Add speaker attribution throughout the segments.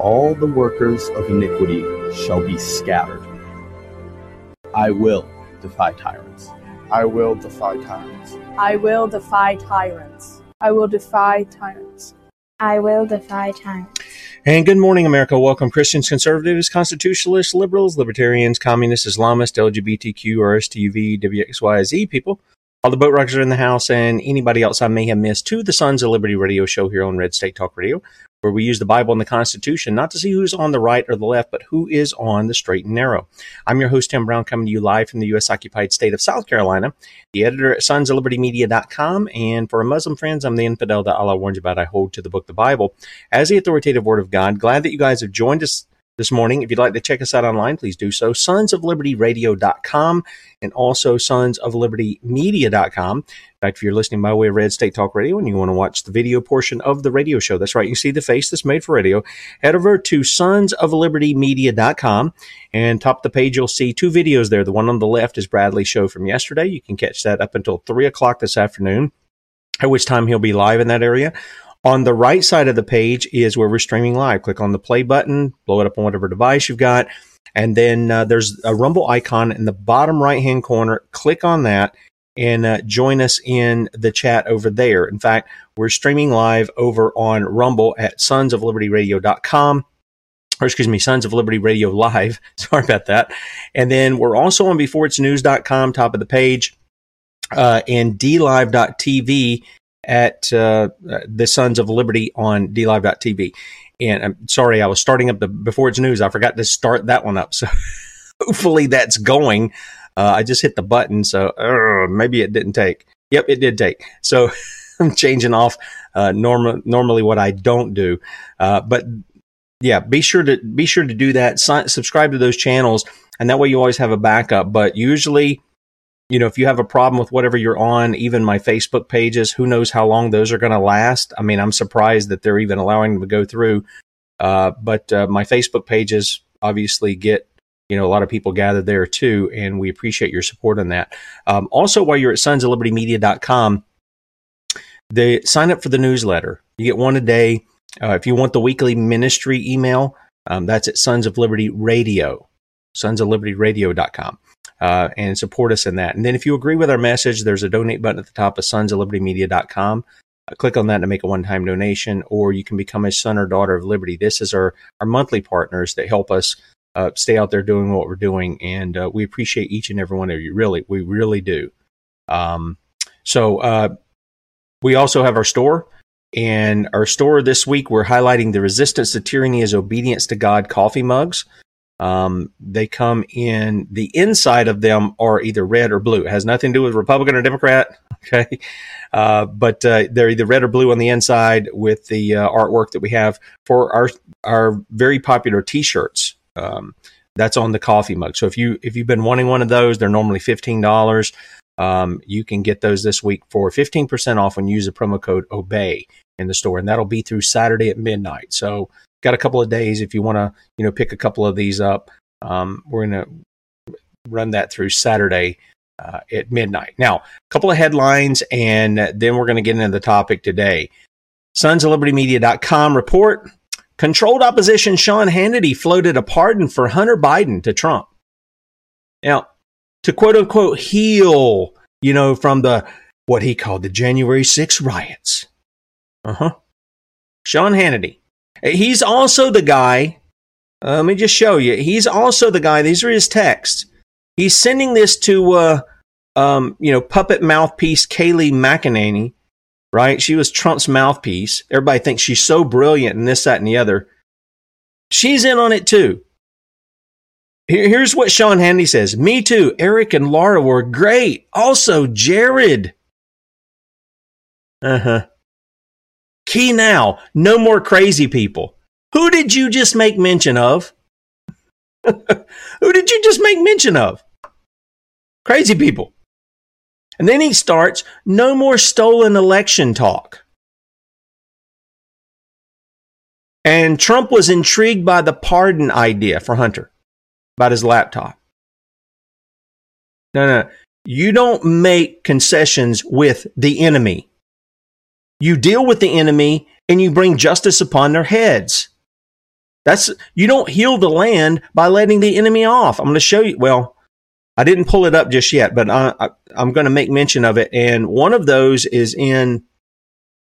Speaker 1: All the workers of iniquity shall be scattered. I will defy tyrants.
Speaker 2: I will defy tyrants.
Speaker 3: I will defy tyrants.
Speaker 4: I will defy tyrants.
Speaker 5: I will defy tyrants.
Speaker 6: And good morning, America. Welcome, Christians, conservatives, constitutionalists, liberals, libertarians, communists, Islamists, LGBTQ, RSTUV, WXYZ people. All the boat rockers are in the house, and anybody else I may have missed to the Sons of Liberty radio show here on Red State Talk Radio, where we use the Bible and the Constitution not to see who's on the right or the left, but who is on the straight and narrow. I'm your host, Tim Brown, coming to you live from the U.S. occupied state of South Carolina, the editor at sonsoflibertymedia.com. And for our Muslim friends, I'm the infidel that Allah warns about. I hold to the book, the Bible, as the authoritative word of God. Glad that you guys have joined us this morning. If you'd like to check us out online, please do so. Sons of Liberty Sonsoflibertyradio.com and also Sons of Liberty sonsoflibertymedia.com. In fact, if you're listening by way of Red State Talk Radio and you want to watch the video portion of the radio show, that's right, you see the face that's made for radio, head over to Sons of Liberty sonsoflibertymedia.com and top of the page, you'll see two videos there. The one on the left is Bradley's show from yesterday. You can catch that up until 3 o'clock this afternoon, at which time he'll be live in that area. On the right side of the page is where we're streaming live. Click on the play button, blow it up on whatever device you've got, and then uh, there's a Rumble icon in the bottom right hand corner. Click on that and uh, join us in the chat over there. In fact, we're streaming live over on Rumble at sonsoflibertyradio.com or excuse me, Sons of Liberty Radio Live. Sorry about that. And then we're also on beforeitsnews.com, top of the page, uh, and dlive.tv at uh, the Sons of Liberty on dlive.tv. And I'm sorry, I was starting up the Before It's News. I forgot to start that one up. So hopefully that's going. Uh, I just hit the button, so uh, maybe it didn't take. Yep, it did take. So I'm changing off uh, normal, normally what I don't do. Uh, but yeah, be sure to be sure to do that. Subscribe to those channels, and that way you always have a backup. But usually, you know, if you have a problem with whatever you're on, even my Facebook pages, who knows how long those are going to last? I mean, I'm surprised that they're even allowing them to go through. Uh, but uh, my Facebook pages obviously get you know a lot of people gathered there too, and we appreciate your support on that. Um, also, while you're at sonsoflibertymedia.com, they sign up for the newsletter. You get one a day. Uh, if you want the weekly ministry email, um, that's at Sons of Liberty Radio, sons of liberty sonsoflibertyradio.com. uh, and support us in that. And then if you agree with our message, there's a donate button at the top of sons of sonsoflibertymedia.com. Uh, click on that to make a one-time donation, or you can become a son or daughter of liberty. This is our, our monthly partners that help us uh, stay out there doing what we're doing. And uh, we appreciate each and every one of you. Really, we really do. Um, so uh, we also have our store. And our store this week, we're highlighting the resistance to tyranny is obedience to God coffee mugs. Um, they come in the inside of them are either red or blue. It has nothing to do with Republican or Democrat. Okay. Uh, but uh, they're either red or blue on the inside with the uh, artwork that we have for our our very popular T-shirts. Um, that's on the coffee mug. So if you if you've been wanting one of those, they're normally fifteen dollars. Um, you can get those this week for fifteen percent off when you use the promo code Obey in the store, and that'll be through Saturday at midnight. So got a couple of days if you want to, you know, pick a couple of these up. Um, we're going to run that through Saturday uh, at midnight. Now, a couple of headlines, and then we're going to get into the topic today. Sons of Liberty Media.com report controlled opposition Sean Hannity floated a pardon for Hunter Biden to Trump. Now, to quote unquote heal, you know, from the what he called the January 6 riots. Uh huh. Sean Hannity He's also the guy. Uh, let me just show you. He's also the guy. These are his texts. He's sending this to, uh, um, you know, puppet mouthpiece Kayleigh McEnany, right? She was Trump's mouthpiece. Everybody thinks she's so brilliant and this, that, and the other. She's in on it too. Here, here's what Sean Hannity says. Me too. Eric and Laura were great. Also, Jared. Uh huh. Key now, no more crazy people. Who did you just make mention of? Who did you just make mention of? Crazy people. And then he starts, no more stolen election talk. And Trump was intrigued by the pardon idea for Hunter about his laptop. No, no. You don't make concessions with the enemy. You deal with the enemy and you bring justice upon their heads. That's you don't heal the land by letting the enemy off. I'm going to show you. Well, I didn't pull it up just yet, but I, I, am going to make mention of it. And one of those is in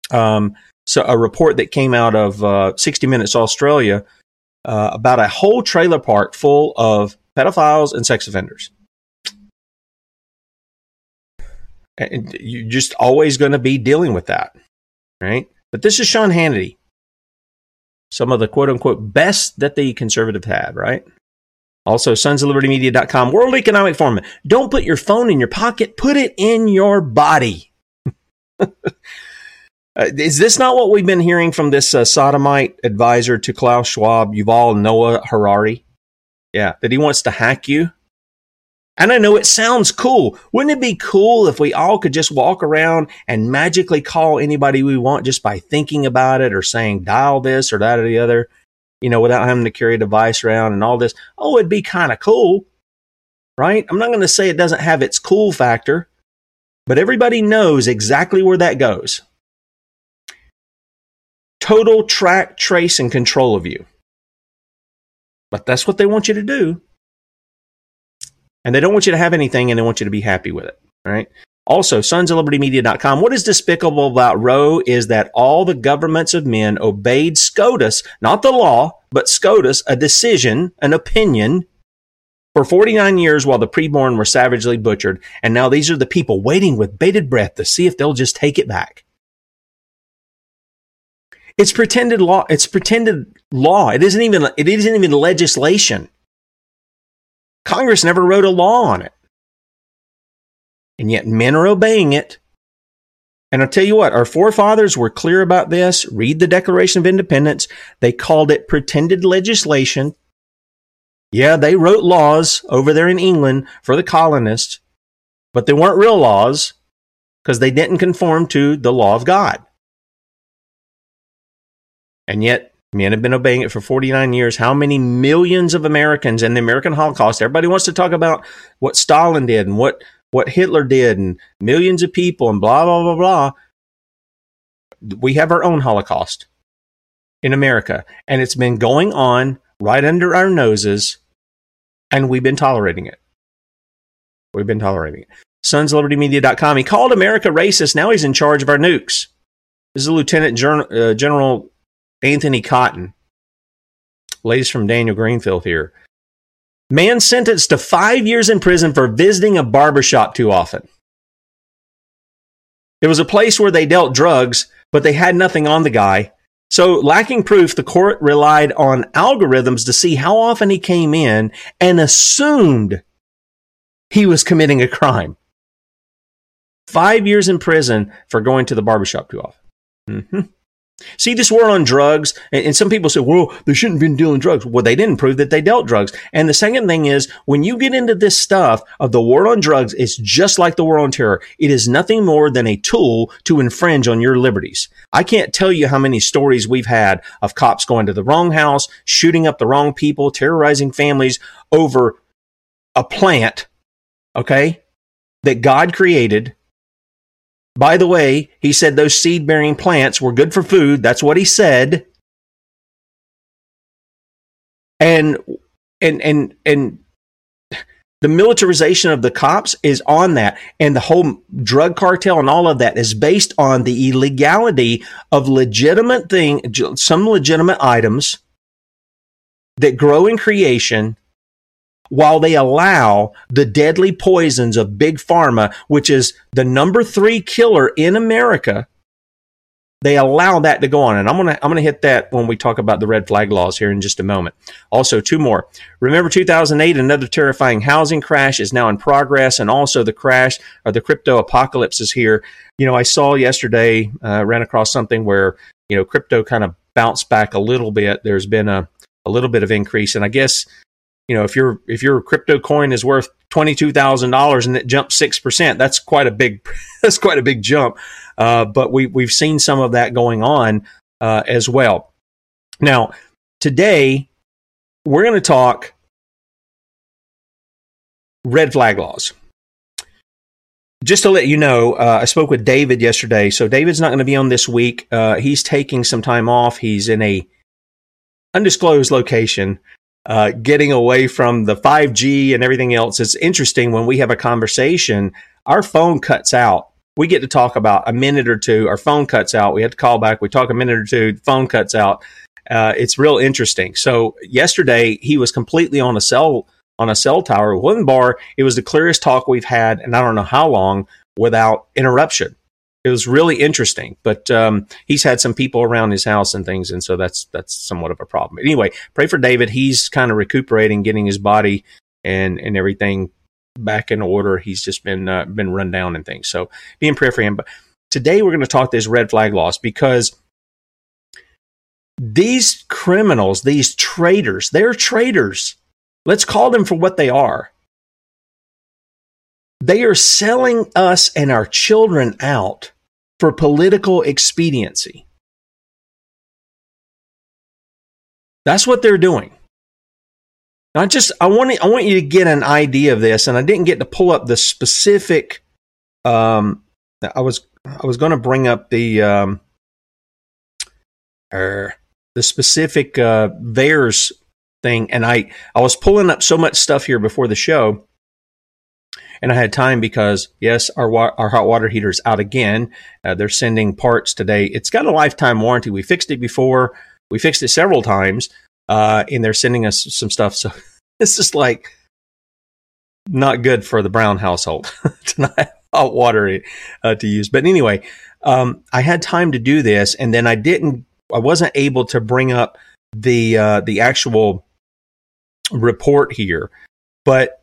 Speaker 6: um, so a report that came out of uh, 60 Minutes Australia uh, about a whole trailer park full of pedophiles and sex offenders. And you're just always going to be dealing with that right? But this is Sean Hannity. Some of the quote unquote best that the conservative had, right? Also, sons of liberty media.com, World Economic Forum. Don't put your phone in your pocket, put it in your body. uh, is this not what we've been hearing from this uh, sodomite advisor to Klaus Schwab, Yuval Noah Harari? Yeah, that he wants to hack you. And I know it sounds cool. Wouldn't it be cool if we all could just walk around and magically call anybody we want just by thinking about it or saying dial this or that or the other, you know, without having to carry a device around and all this? Oh, it'd be kind of cool, right? I'm not going to say it doesn't have its cool factor, but everybody knows exactly where that goes. Total track, trace, and control of you. But that's what they want you to do and they don't want you to have anything and they want you to be happy with it. Right. Also, sons of liberty media.com. What is despicable about Roe is that all the governments of men obeyed SCOTUS, not the law, but SCOTUS, a decision, an opinion for 49 years while the preborn were savagely butchered. And now these are the people waiting with bated breath to see if they'll just take it back. It's pretended law. It's pretended law. It isn't even, it isn't even legislation. Congress never wrote a law on it. And yet men are obeying it. And I'll tell you what, our forefathers were clear about this. Read the Declaration of Independence. They called it pretended legislation. Yeah, they wrote laws over there in England for the colonists, but they weren't real laws because they didn't conform to the law of God. And yet, Men have been obeying it for 49 years. How many millions of Americans and the American Holocaust? Everybody wants to talk about what Stalin did and what, what Hitler did and millions of people and blah, blah, blah, blah. We have our own Holocaust in America, and it's been going on right under our noses, and we've been tolerating it. We've been tolerating it. SonsLibertyMedia.com. He called America racist. Now he's in charge of our nukes. This is a Lieutenant Gen- uh, General Anthony Cotton. Latest from Daniel Greenfield here. Man sentenced to five years in prison for visiting a barbershop too often. It was a place where they dealt drugs, but they had nothing on the guy. So, lacking proof, the court relied on algorithms to see how often he came in and assumed he was committing a crime. Five years in prison for going to the barbershop too often. Mm-hmm. See this war on drugs, and, some people say, well, they shouldn't have been dealing drugs. Well, they didn't prove that they dealt drugs. And the second thing is, when you get into this stuff of the war on drugs, it's just like the war on terror. It is nothing more than a tool to infringe on your liberties. I can't tell you how many stories we've had of cops going to the wrong house, shooting up the wrong people, terrorizing families over a plant, okay, that God created by the way, he said those seed bearing plants were good for food. That's what he said. And and and and the militarization of the cops is on that and the whole drug cartel and all of that is based on the illegality of legitimate thing some legitimate items that grow in creation while they allow the deadly poisons of big pharma, which is the number three killer in America, they allow that to go on. And I'm gonna I'm gonna hit that when we talk about the red flag laws here in just a moment. Also, two more. Remember 2008, another terrifying housing crash is now in progress, and also the crash or the crypto apocalypse is here. You know, I saw yesterday, uh, ran across something where you know crypto kind of bounced back a little bit. There's been a a little bit of increase, and I guess you know if your if your crypto coin is worth twenty two thousand dollars and it jumps six percent, that's quite a big that's quite a big jump. Uh, but we we've seen some of that going on uh, as well. Now today we're going to talk red flag laws. Just to let you know, uh, I spoke with David yesterday. So David's not going to be on this week. Uh, he's taking some time off. He's in a undisclosed location uh, getting away from the 5G and everything else. It's interesting when we have a conversation, our phone cuts out. We get to talk about a minute or two, our phone cuts out. We have to call back. We talk a minute or two, the phone cuts out. Uh, it's real interesting. So yesterday he was completely on a cell on a cell tower. One bar, it was the clearest talk we've had, and I don't know how long without interruption it was really interesting. But um, he's had some people around his house and things, and so that's that's somewhat of a problem. Anyway, pray for David. He's kind of recuperating, getting his body and and everything back in order. He's just been uh, been run down and things. So be in prayer for him. But today we're going to talk this red flag laws because these criminals, these traitors, they're traitors. Let's call them for what they are. They are selling us and our children out for political expediency. That's what they're doing. I just I want I want you to get an idea of this, and I didn't get to pull up the specific. Um, I was I was going to bring up the um, er, the specific uh, VAERS thing, and I I was pulling up so much stuff here before the show and I had time because yes, our wa- our hot water heater is out again. Uh, they're sending parts today. It's got a lifetime warranty. We fixed it before. We fixed it several times, uh, and they're sending us some stuff. So this is like not good for the Brown household to not have hot water uh, to use. But anyway, um, I had time to do this, and then I didn't. I wasn't able to bring up the uh, the actual report here, but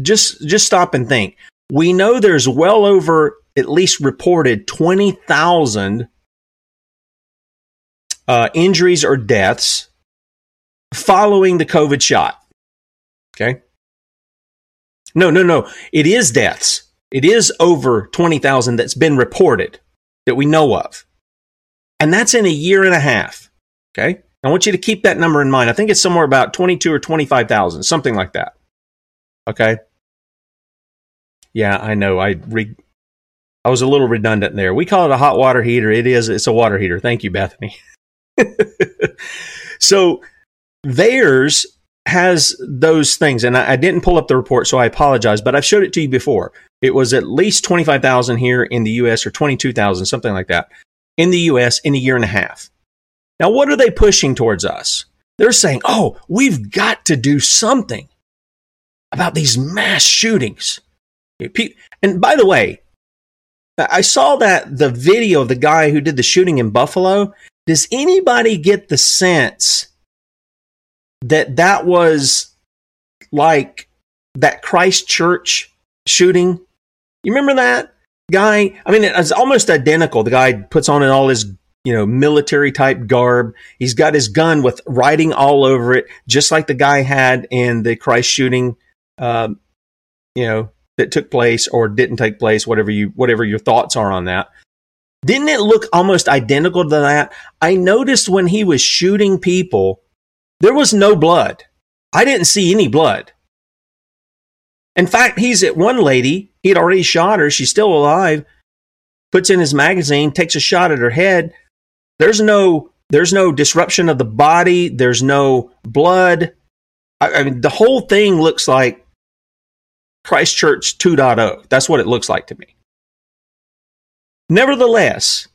Speaker 6: just just stop and think. We know there's well over at least reported 20,000 uh, injuries or deaths following the COVID shot. Okay. No, no, no. It is deaths. It is over 20,000 that's been reported that we know of. And that's in a year and a half. Okay. I want you to keep that number in mind. I think it's somewhere about 22 or 25,000, something like that. Okay. Yeah, I know. I re- I was a little redundant there. We call it a hot water heater. It is. It's a water heater. Thank you, Bethany. so theirs has those things, and I, I, didn't pull up the report, so I apologize, but I've showed it to you before. It was at least 25,000 here in the US or 22,000, something like that, in the US in a year and a half. Now, what are they pushing towards us? They're saying, oh, we've got to do something about these mass shootings. And by the way, I saw that the video of the guy who did the shooting in Buffalo. Does anybody get the sense that that was like that Christchurch shooting? You remember that guy? I mean, it's almost identical. The guy puts on all his you know, military type garb. He's got his gun with writing all over it, just like the guy had in the Christ shooting, um, you know, that took place or didn't take place, whatever you, whatever your thoughts are on that. Didn't it look almost identical to that? I noticed when he was shooting people, there was no blood. I didn't see any blood. In fact, he's at one lady, he'd already shot her, she's still alive, puts in his magazine, takes a shot at her head, there's no there's no disruption of the body. There's no blood. I, I mean, the whole thing looks like Christchurch 2.0. That's what it looks like to me. Nevertheless,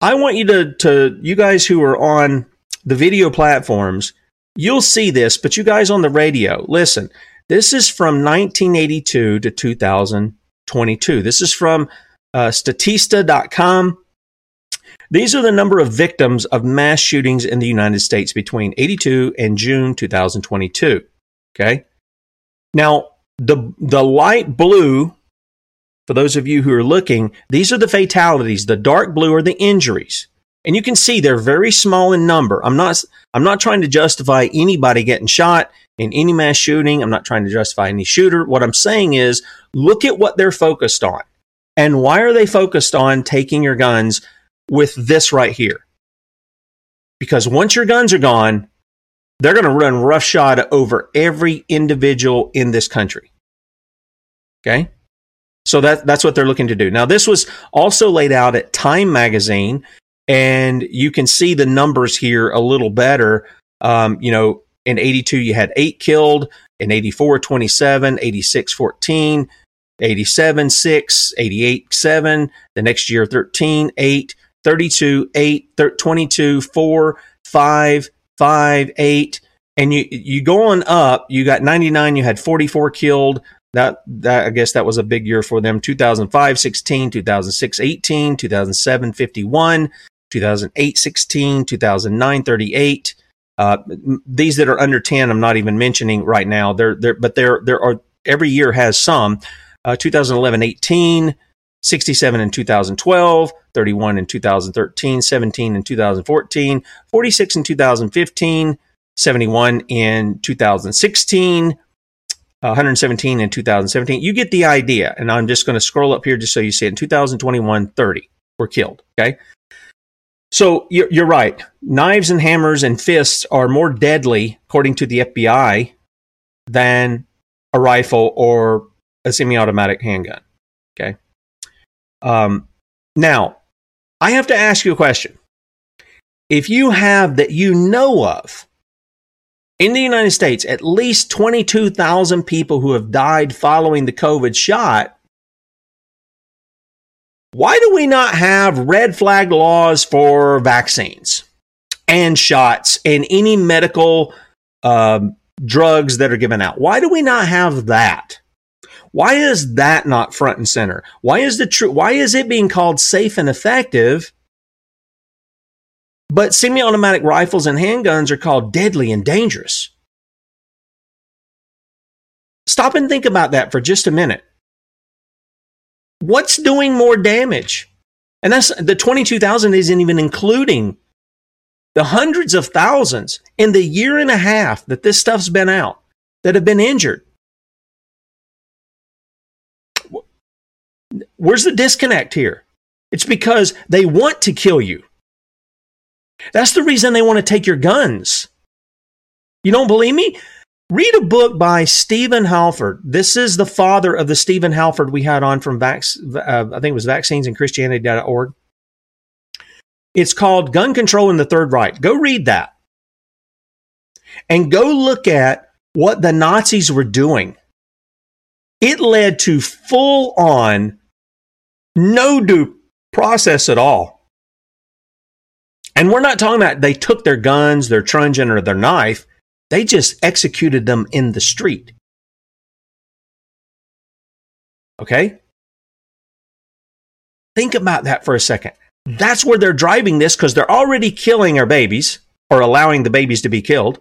Speaker 6: I want you to, to you guys who are on the video platforms, you'll see this, but you guys on the radio, listen. This is from 1982 to 2022. This is from uh, Statista.com. These are the number of victims of mass shootings in the United States between 82 and June 2022. Okay. Now, the, the light blue, for those of you who are looking, these are the fatalities. The dark blue are the injuries. And you can see they're very small in number. I'm not, I'm not trying to justify anybody getting shot in any mass shooting. I'm not trying to justify any shooter. What I'm saying is look at what they're focused on. And why are they focused on taking your guns with this right here. Because once your guns are gone, they're going to run roughshod over every individual in this country. Okay? So that, that's what they're looking to do. Now, this was also laid out at Time Magazine, and you can see the numbers here a little better. Um, you know, in 82, you had eight killed, in 84, 27, 86, 14, 87, 6, 88, 7, the next year, 13, 8, 32, 8, 22, 4, 5, 5, 8. And you, you go on up, you got 99, you had 44 killed. That, that, I guess that was a big year for them. 2005, 16, 2006, 18, 2007, 51, 2008, 16, 2009, 38. Uh, these that are under 10, I'm not even mentioning right now. They're, they're, but there, there are, every year has some. Uh, 2011, 18, 67 in 2012, 31 in 2013, 17 in 2014, 46 in 2015, 71 in 2016, 117 in 2017. You get the idea. And I'm just going to scroll up here just so you see it. In 2021, 30 were killed. Okay. So you're, you're right. Knives and hammers and fists are more deadly, according to the FBI, than a rifle or a semi automatic handgun. Um, now, I have to ask you a question. If you have that you know of in the United States at least 22,000 people who have died following the COVID shot, why do we not have red flag laws for vaccines and shots and any medical um, drugs that are given out? Why do we not have that? Why is that not front and center? Why is the true? Why is it being called safe and effective? But semi-automatic rifles and handguns are called deadly and dangerous. Stop and think about that for just a minute. What's doing more damage? And that's the 22,000 isn't even including the hundreds of thousands in the year and a half that this stuff's been out that have been injured. Where's the disconnect here? It's because they want to kill you. That's the reason they want to take your guns. You don't believe me? Read a book by Stephen Halford. This is the father of the Stephen Halford we had on from vac- uh, I think it was vaccinesandchristianity.org. It's called Gun Control in the Third Reich. Go read that. and go look at what the Nazis were doing. It led to full on no due process at all. And we're not talking about they took their guns, their truncheon, or their knife. They just executed them in the street. Okay? Think about that for a second. Hmm. That's where they're driving this because they're already killing our babies or allowing the babies to be killed.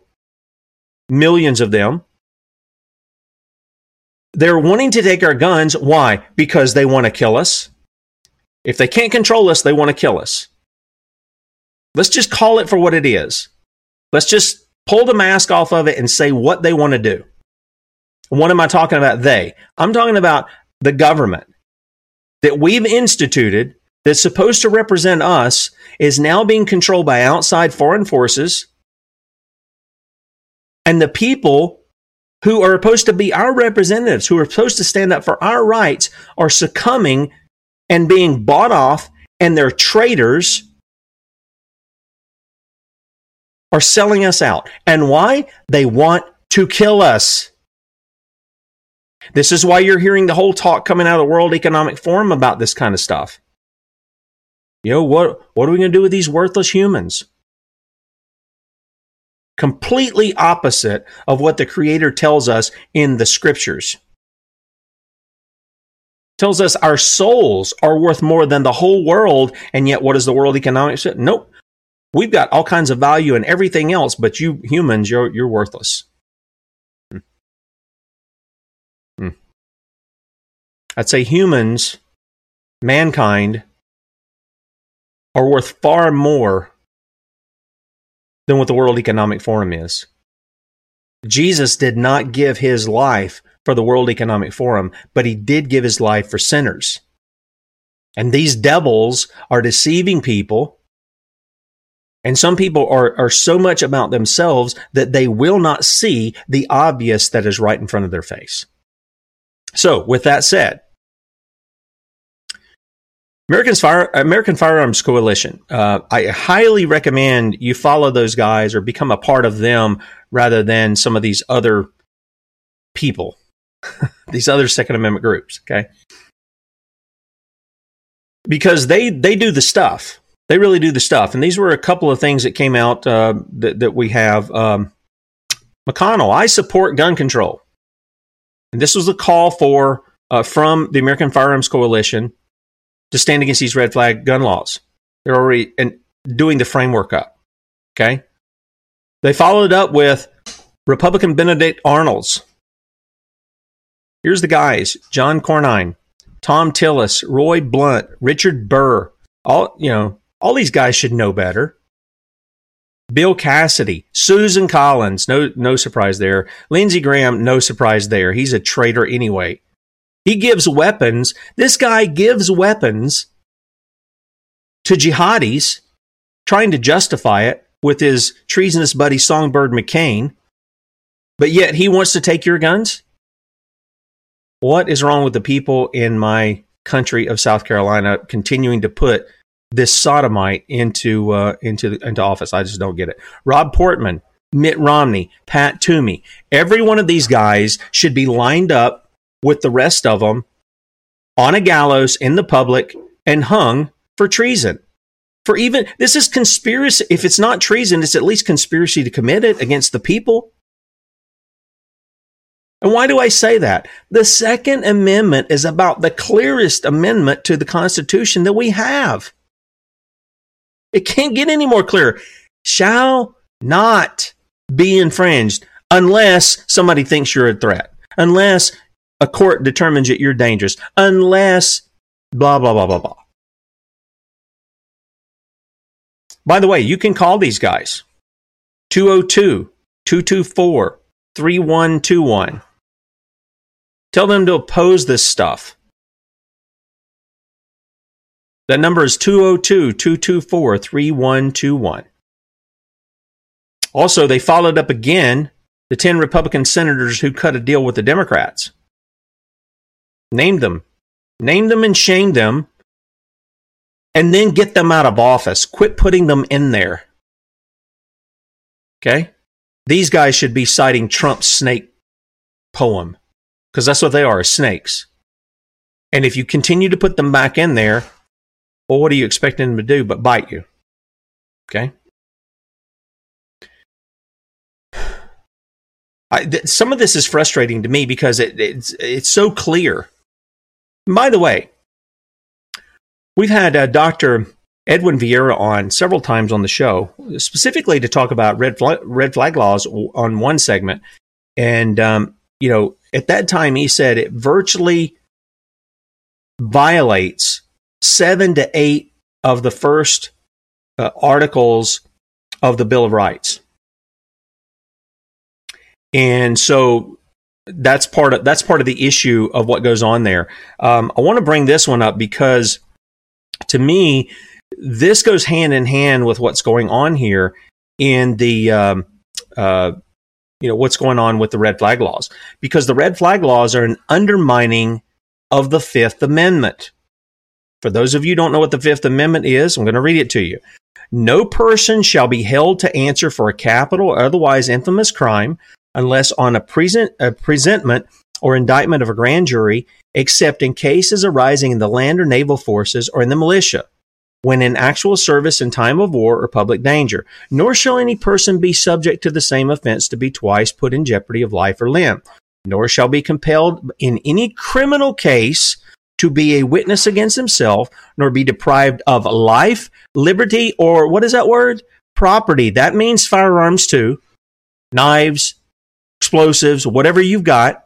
Speaker 6: Millions of them. They're wanting to take our guns. Why? Because they want to kill us. If they can't control us, they want to kill us. Let's just call it for what it is. Let's just pull the mask off of it and say what they want to do. What am I talking about? They. I'm talking about the government that we've instituted that's supposed to represent us is now being controlled by outside foreign forces. And the people who are supposed to be our representatives, who are supposed to stand up for our rights, are succumbing and being bought off, and they're traitors are selling us out. And why? They want to kill us. This is why you're hearing the whole talk coming out of the World Economic Forum about this kind of stuff. You know, what, what are we going to do with these worthless humans? Completely opposite of what the Creator tells us in the scriptures. Tells us our souls are worth more than the whole world, and yet what is the World Economic say? Nope. We've got all kinds of value and everything else, but you humans, you're, you're worthless. Hmm. Hmm. I'd say humans, mankind, are worth far more than what the World Economic Forum is. Jesus did not give his life for the World Economic Forum, but he did give his life for sinners. And these devils are deceiving people. And some people are, are so much about themselves that they will not see the obvious that is right in front of their face. So, with that said, Fire, American Firearms Coalition. Uh, I highly recommend you follow those guys or become a part of them rather than some of these other people, these other Second Amendment groups. Okay, because they they do the stuff. They really do the stuff. And these were a couple of things that came out uh, that that we have. Um, McConnell, I support gun control, and this was a call for uh, from the American Firearms Coalition to stand against these red flag gun laws. They're already and doing the framework up. Okay. They followed up with Republican Benedict Arnolds. Here's the guys John Cornyn, Thom Tillis, Roy Blunt, Richard Burr. All, you know, all these guys should know better. Bill Cassidy, Susan Collins, no, no surprise there. Lindsey Graham, no surprise there. He's a traitor anyway. He gives weapons. This guy gives weapons to jihadis, trying to justify it with his treasonous buddy Songbird McCain, but yet he wants to take your guns? What is wrong with the people in my country of South Carolina continuing to put this sodomite into uh, into into office? I just don't get it. Rob Portman, Mitt Romney, Pat Toomey, every one of these guys should be lined up with the rest of them on a gallows in the public and hung for treason. For even this is conspiracy. If it's not treason, it's at least conspiracy to commit it against the people. And why do I say that? The Second Amendment is about the clearest amendment to the Constitution that we have. It can't get any more clear. Shall not be infringed unless somebody thinks you're a threat, unless a court determines that you're dangerous unless blah, blah, blah, blah, blah. By the way, you can call these guys 202 224 3121. Tell them to oppose this stuff. That number is 202 224 3121. Also, they followed up again the 10 Republican senators who cut a deal with the Democrats. Name them. Name them and shame them. And then get them out of office. Quit putting them in there. Okay? these guys should be citing Trump's snake poem because that's what they are snakes. And if you continue to put them back in there, well, what are you expecting them to do but bite you? Okay. I, th- some of this is frustrating to me because it, it's it's so clear. by the way, we've had uh, Dr. Edwin Vieira on several times on the show, specifically to talk about red flag, red flag laws on one segment, and um, you know at that time he said it virtually violates seven to eight of the first uh, articles of the Bill of Rights. And so that's part of that's part of the issue of what goes on there. Um, I want to bring this one up because to me, this goes hand in hand with what's going on here in the um, uh, you know what's going on with the red flag laws because the red flag laws are an undermining of the Fifth Amendment. For those of you don't know what the Fifth Amendment is, I'm going to read it to you. No person shall be held to answer for a capital or otherwise infamous crime unless on a, present, a presentment or indictment of a grand jury, except in cases arising in the land or naval forces or in the militia, when in actual service in time of war or public danger. Nor shall any person be subject to the same offense to be twice put in jeopardy of life or limb. Nor shall be compelled in any criminal case to be a witness against himself, nor be deprived of life, liberty, or what is that word? Property. That means firearms too. Knives, explosives, whatever you've got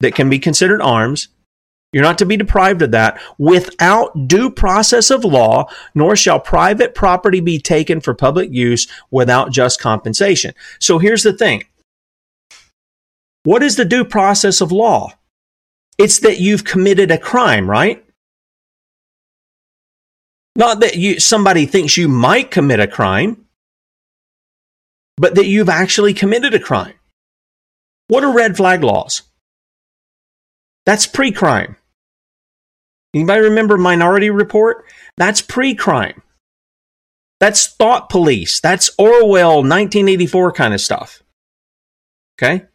Speaker 6: that can be considered arms. You're not to be deprived of that without due process of law, nor shall private property be taken for public use without just compensation. So here's the thing. What is the due process of law? It's that you've committed a crime, right? Not that you, somebody thinks you might commit a crime, but that you've actually committed a crime. What are red flag laws? That's pre crime. Anybody remember Minority Report? That's pre crime. That's thought police. That's Orwell 1984 kind of stuff. Okay?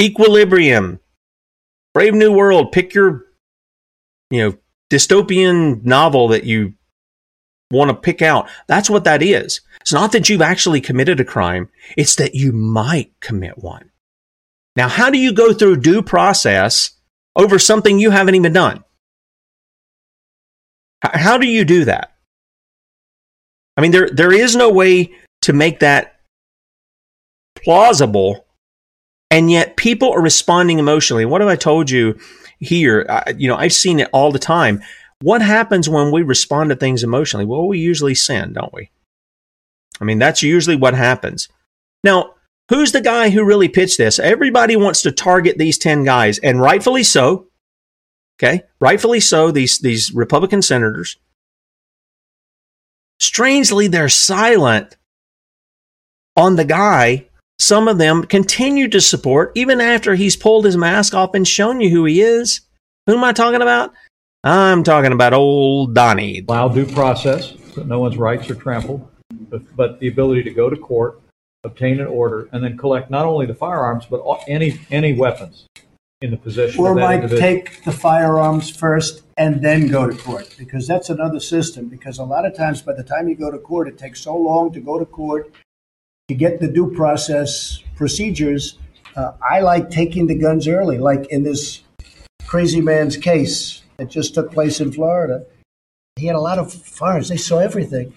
Speaker 6: Equilibrium, Brave New World, pick your, you know, dystopian novel that you want to pick out. That's what that is. It's not that you've actually committed a crime, it's that you might commit one. Now, how do you go through due process over something you haven't even done? How do you do that? I mean, there, there is no way to make that plausible and yet people are responding emotionally. What have I told you here? I, you know, I've seen it all the time. What happens when we respond to things emotionally? Well, we usually sin, don't we? I mean, that's usually what happens. Now, who's the guy who really pitched this? Everybody wants to target these 10 guys, and rightfully so. Okay, rightfully so, these, these Republican senators. Strangely, they're silent on the guy some of them continue to support even after he's pulled his mask off and shown you who he is. Who am I talking about? I'm talking about old Donnie.
Speaker 7: Allow due process, so no one's rights are trampled, but, but the ability to go to court, obtain an order, and then collect not only the firearms but any any weapons in the possession
Speaker 8: or
Speaker 7: of that
Speaker 8: might
Speaker 7: individual.
Speaker 8: take the firearms first and then go to court because that's another system. Because a lot of times, by the time you go to court, it takes so long to go to court to get the due process procedures, uh, I like taking the guns early, like in this crazy man's case that just took place in Florida. He had a lot of firearms. They saw everything.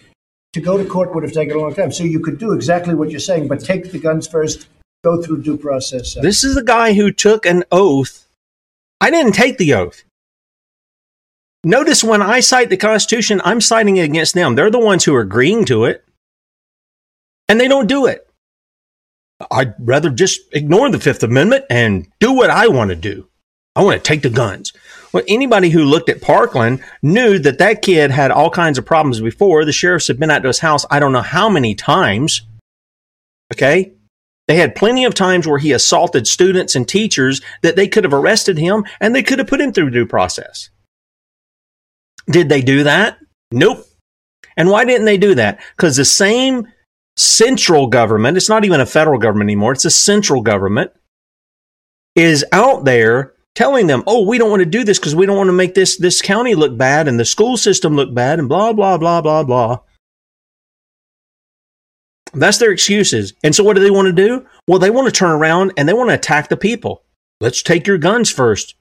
Speaker 8: To go to court would have taken a long time. So you could do exactly what you're saying, but take the guns first, go through due process.
Speaker 6: This is the guy who took an oath. I didn't take the oath. Notice when I cite the Constitution, I'm citing it against them. They're the ones who are agreeing to it. And they don't do it. I'd rather just ignore the Fifth Amendment and do what I want to do. I want to take the guns. Well, anybody who looked at Parkland knew that that kid had all kinds of problems before. The sheriffs had been out to his house, I don't know how many times. Okay? They had plenty of times where he assaulted students and teachers that they could have arrested him and they could have put him through due process. Did they do that? Nope. And why didn't they do that? Because the same central government, it's not even a federal government anymore, it's a central government, is out there telling them, oh, we don't want to do this because we don't want to make this, this county look bad and the school system look bad and blah, blah, blah, blah, blah. That's their excuses. And so what do they want to do? Well, they want to turn around and they want to attack the people. Let's take your guns first.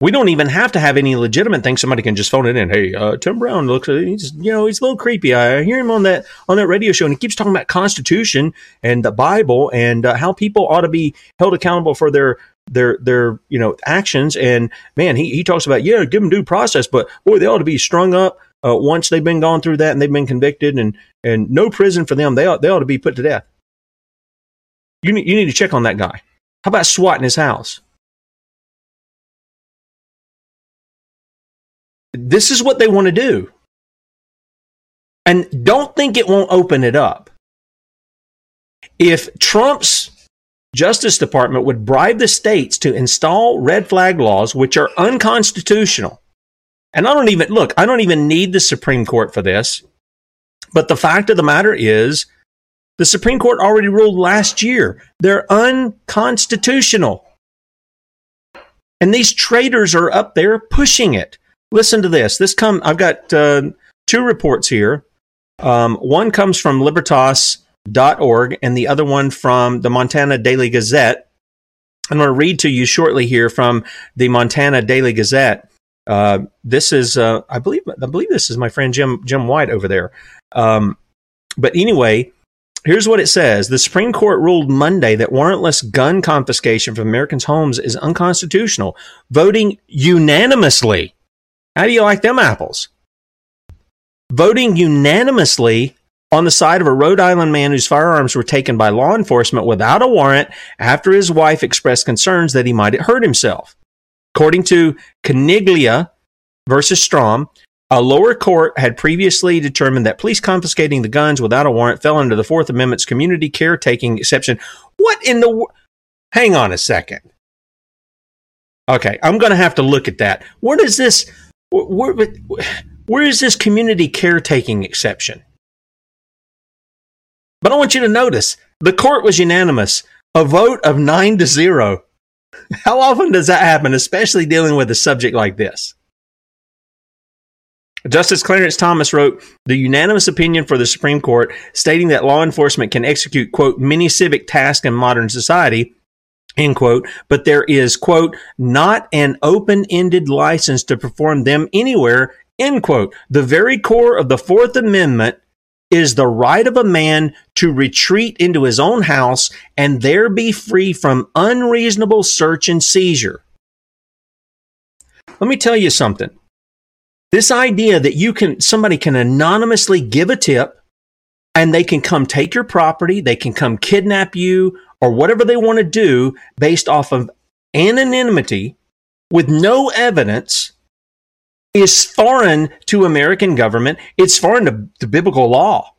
Speaker 6: We don't even have to have any legitimate thing. Somebody can just phone it in. Hey, uh, Tim Brown looks, he's, you know, he's a little creepy. I hear him on that, on that radio show and he keeps talking about Constitution and the Bible and uh, how people ought to be held accountable for their, their, their, you know, actions. And man, he, he talks about, yeah, give them due process, but boy, they ought to be strung up uh, once they've been gone through that and they've been convicted and, and no prison for them. They ought, they ought to be put to death. You need, you need to check on that guy. How about SWAT in his house? This is what they want to do. And don't think it won't open it up. If Trump's Justice Department would bribe the states to install red flag laws, which are unconstitutional, and I don't even look, I don't even need the Supreme Court for this. But the fact of the matter is, the Supreme Court already ruled last year. They're unconstitutional. And these traitors are up there pushing it. Listen to this. This come. I've got uh, two reports here. Um, one comes from Libertas.org, and the other one from the Montana Daily Gazette. I'm going to read to you shortly here from the Montana Daily Gazette. Uh, this is, uh, I believe, I believe this is my friend Jim Jim White over there. Um, but anyway, here's what it says: The Supreme Court ruled Monday that warrantless gun confiscation from Americans' homes is unconstitutional, voting unanimously. How do you like them apples? Voting unanimously on the side of a Rhode Island man whose firearms were taken by law enforcement without a warrant after his wife expressed concerns that he might hurt himself. According to Caniglia versus Strom, a lower court had previously determined that police confiscating the guns without a warrant fell under the Fourth Amendment's community caretaking exception. What in the? Hang on a second. Okay, I'm going to have to look at that. Where does this? Where, where is this community caretaking exception? But I want you to notice the court was unanimous, a vote of nine to zero. How often does that happen, especially dealing with a subject like this? Justice Clarence Thomas wrote the unanimous opinion for the Supreme Court stating that law enforcement can execute, quote, many civic tasks in modern society, end quote, but there is, quote, not an open-ended license to perform them anywhere, end quote. The very core of the Fourth Amendment is the right of a man to retreat into his own house and there be free from unreasonable search and seizure. Let me tell you something. This idea that you can, somebody can anonymously give a tip and they can come take your property, they can come kidnap you or whatever they want to do based off of anonymity with no evidence is foreign to American government. It's foreign to, to biblical law.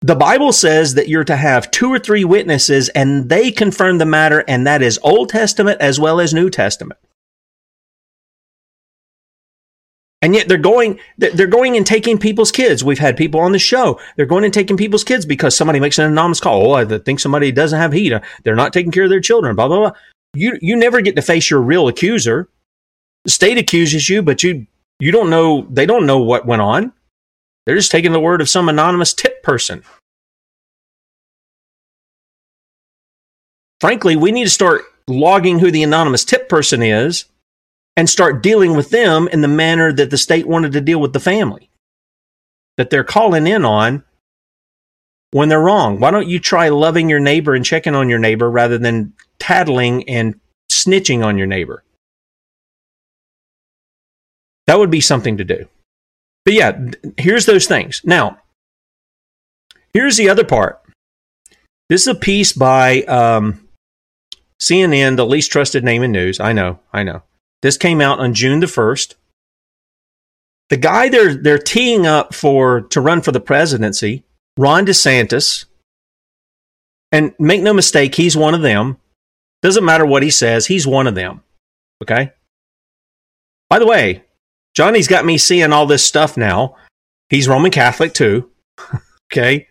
Speaker 6: The Bible says that you're to have two or three witnesses and they confirm the matter, and that is Old Testament as well as New Testament. And yet they're going, they're going and taking people's kids. We've had people on the show. They're going and taking people's kids because somebody makes an anonymous call. Oh, I think somebody doesn't have heat. Uh, they're not taking care of their children. Blah blah blah. You you never get to face your real accuser. The state accuses you, but you you don't know. They don't know what went on. They're just taking the word of some anonymous tip person. Frankly, we need to start logging who the anonymous tip person is and start dealing with them in the manner that the state wanted to deal with the family that they're calling in on when they're wrong. Why don't you try loving your neighbor and checking on your neighbor rather than tattling and snitching on your neighbor? That would be something to do. But yeah, here's those things. Now, here's the other part. This is a piece by um, CNN, the least trusted name in news. I know, I know. This came out on June the 1st. The guy they're they're teeing up for to run for the presidency, Ron DeSantis, and make no mistake, he's one of them. Doesn't matter what he says, he's one of them. Okay? By the way, Johnny's got me seeing all this stuff now. He's Roman Catholic too. Okay.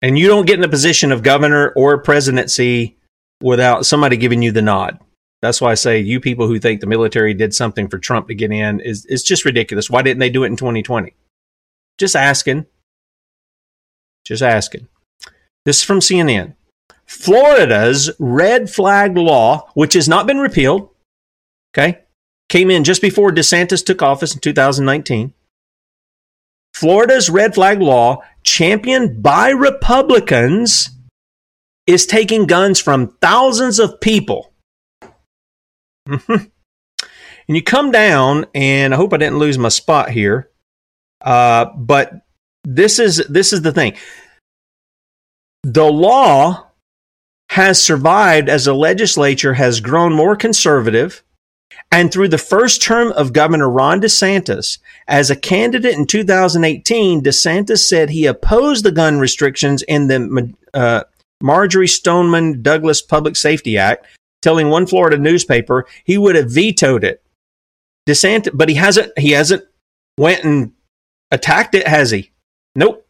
Speaker 6: And you don't get in the position of governor or presidency without somebody giving you the nod. That's why I say you people who think the military did something for Trump to get in is is just ridiculous. Why didn't they do it in 2020? Just asking. Just asking. This is from CNN. Florida's red flag law, which has not been repealed, okay, came in just before DeSantis took office in 2019. Florida's red flag law, championed by Republicans, is taking guns from thousands of people. And you come down, and I hope I didn't lose my spot here. Uh, but this is this is the thing. The law has survived as the legislature has grown more conservative. And through the first term of Governor Ron DeSantis, as a candidate in 2018, DeSantis said he opposed the gun restrictions in the uh, Marjory Stoneman Douglas Public Safety Act, telling one Florida newspaper he would have vetoed it. DeSantis, but he hasn't. He hasn't went and attacked it, has he? Nope.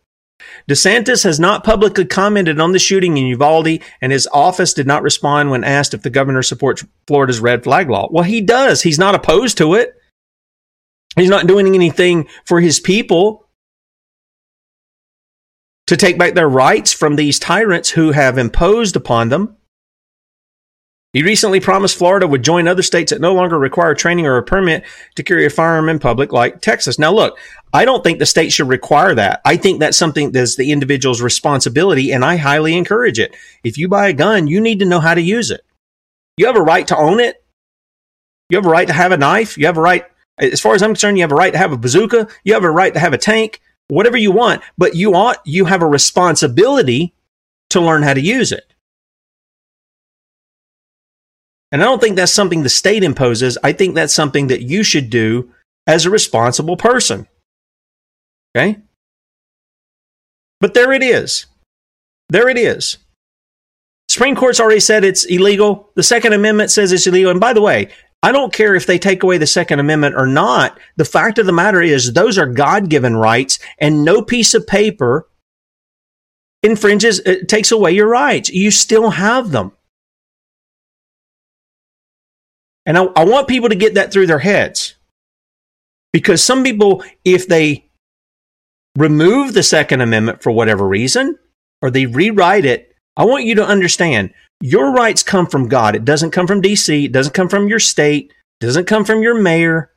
Speaker 6: DeSantis has not publicly commented on the shooting in Uvalde, and his office did not respond when asked if the governor supports Florida's red flag law. Well, he does. He's not opposed to it. He's not doing anything for his people to take back their rights from these tyrants who have imposed upon them. He recently promised Florida would join other states that no longer require training or a permit to carry a firearm in public, like Texas. Now, look, I don't think the state should require that. I think that's something that's the individual's responsibility, and I highly encourage it. If you buy a gun, you need to know how to use it. You have a right to own it. You have a right to have a knife. You have a right, as far as I'm concerned, you have a right to have a bazooka. You have a right to have a tank, whatever you want, but you ought, you have a responsibility to learn how to use it. And I don't think that's something the state imposes. I think that's something that you should do as a responsible person. Okay? But there it is. There it is. Supreme Court's already said it's illegal. The Second Amendment says it's illegal. And by the way, I don't care if they take away the Second Amendment or not. The fact of the matter is, those are God given rights, and no piece of paper infringes, it takes away your rights. You still have them. And I, I want people to get that through their heads. Because some people, if they remove the Second Amendment for whatever reason, or they rewrite it, I want you to understand your rights come from God. It doesn't come from DC, it doesn't come from your state, it doesn't come from your mayor,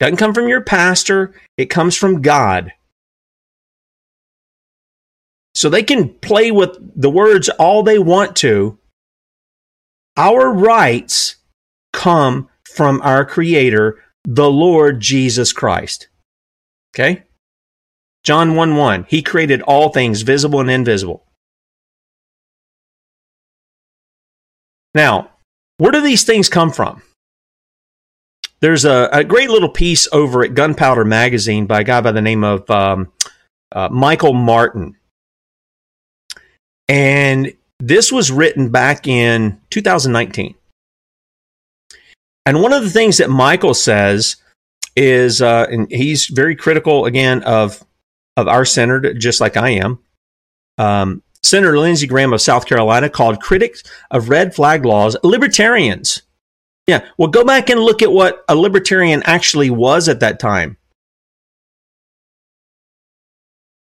Speaker 6: it doesn't come from your pastor, it comes from God. So they can play with the words all they want to. Our rights come from our Creator, the Lord Jesus Christ. Okay? John 1 1. He created all things, visible and invisible. Now, where do these things come from? There's a, a great little piece over at Gunpowder Magazine by a guy by the name of um, uh, Michael Martin. And this was written back in 2019. And one of the things that Michael says is, uh, and he's very critical again of of our senator, just like I am. Um, Senator Lindsey Graham of South Carolina called critics of red flag laws libertarians. Yeah, well, go back and look at what a libertarian actually was at that time.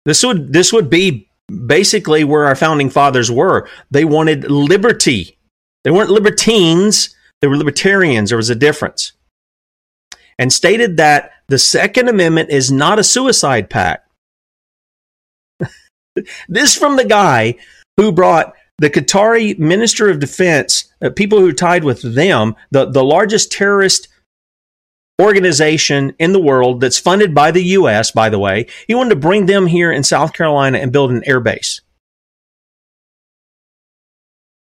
Speaker 6: This would this would be basically where our founding fathers were. They wanted liberty. They weren't libertines. They were libertarians. There was a difference. And stated that the Second Amendment is not a suicide pact. this from the guy who brought the Qatari Minister of Defense, uh, people who tied with them, the, the largest terrorist organization in the world that's funded by the U.S., by the way. He wanted to bring them here in South Carolina and build an air base.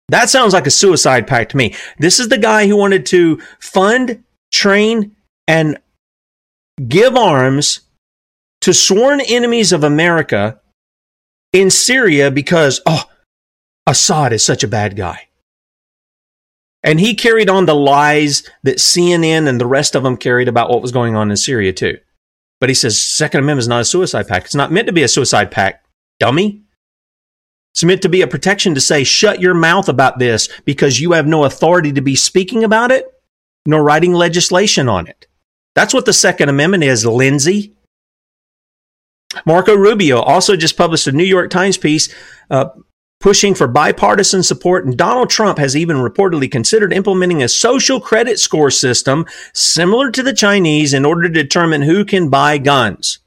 Speaker 6: That sounds like a suicide pact to me. This is the guy who wanted to fund, train, and give arms to sworn enemies of America in Syria because, oh, Assad is such a bad guy. And he carried on the lies that CNN and the rest of them carried about what was going on in Syria, too. But he says Second Amendment is not a suicide pact. It's not meant to be a suicide pact, dummy. It's meant to be a protection to say, shut your mouth about this because you have no authority to be speaking about it nor writing legislation on it. That's what the Second Amendment is, Lindsey. Marco Rubio also just published a New York Times piece uh, pushing for bipartisan support, and Donald Trump has even reportedly considered implementing a social credit score system similar to the Chinese in order to determine who can buy guns.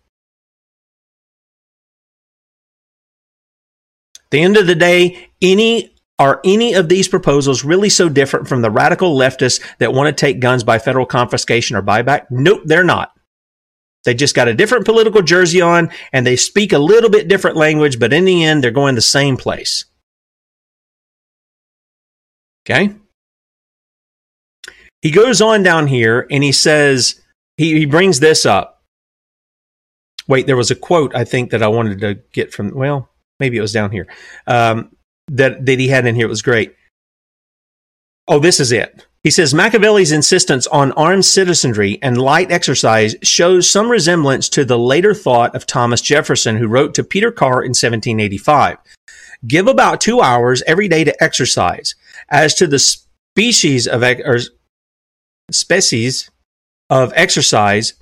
Speaker 6: The end of the day, any are any of these proposals really so different from the radical leftists that want to take guns by federal confiscation or buyback? Nope, they're not. They just got a different political jersey on and they speak a little bit different language, but in the end, they're going the same place. Okay? He goes on down here and he says, he, he brings this up. Wait, there was a quote I think that I wanted to get from, well, maybe it was down here, um, that, that he had in here. It was great. Oh, this is it. He says Machiavelli's insistence on armed citizenry and light exercise shows some resemblance to the later thought of Thomas Jefferson, who wrote to Peter Carr in 1785 Give about two hours every day to exercise. As to the species of or species of exercise,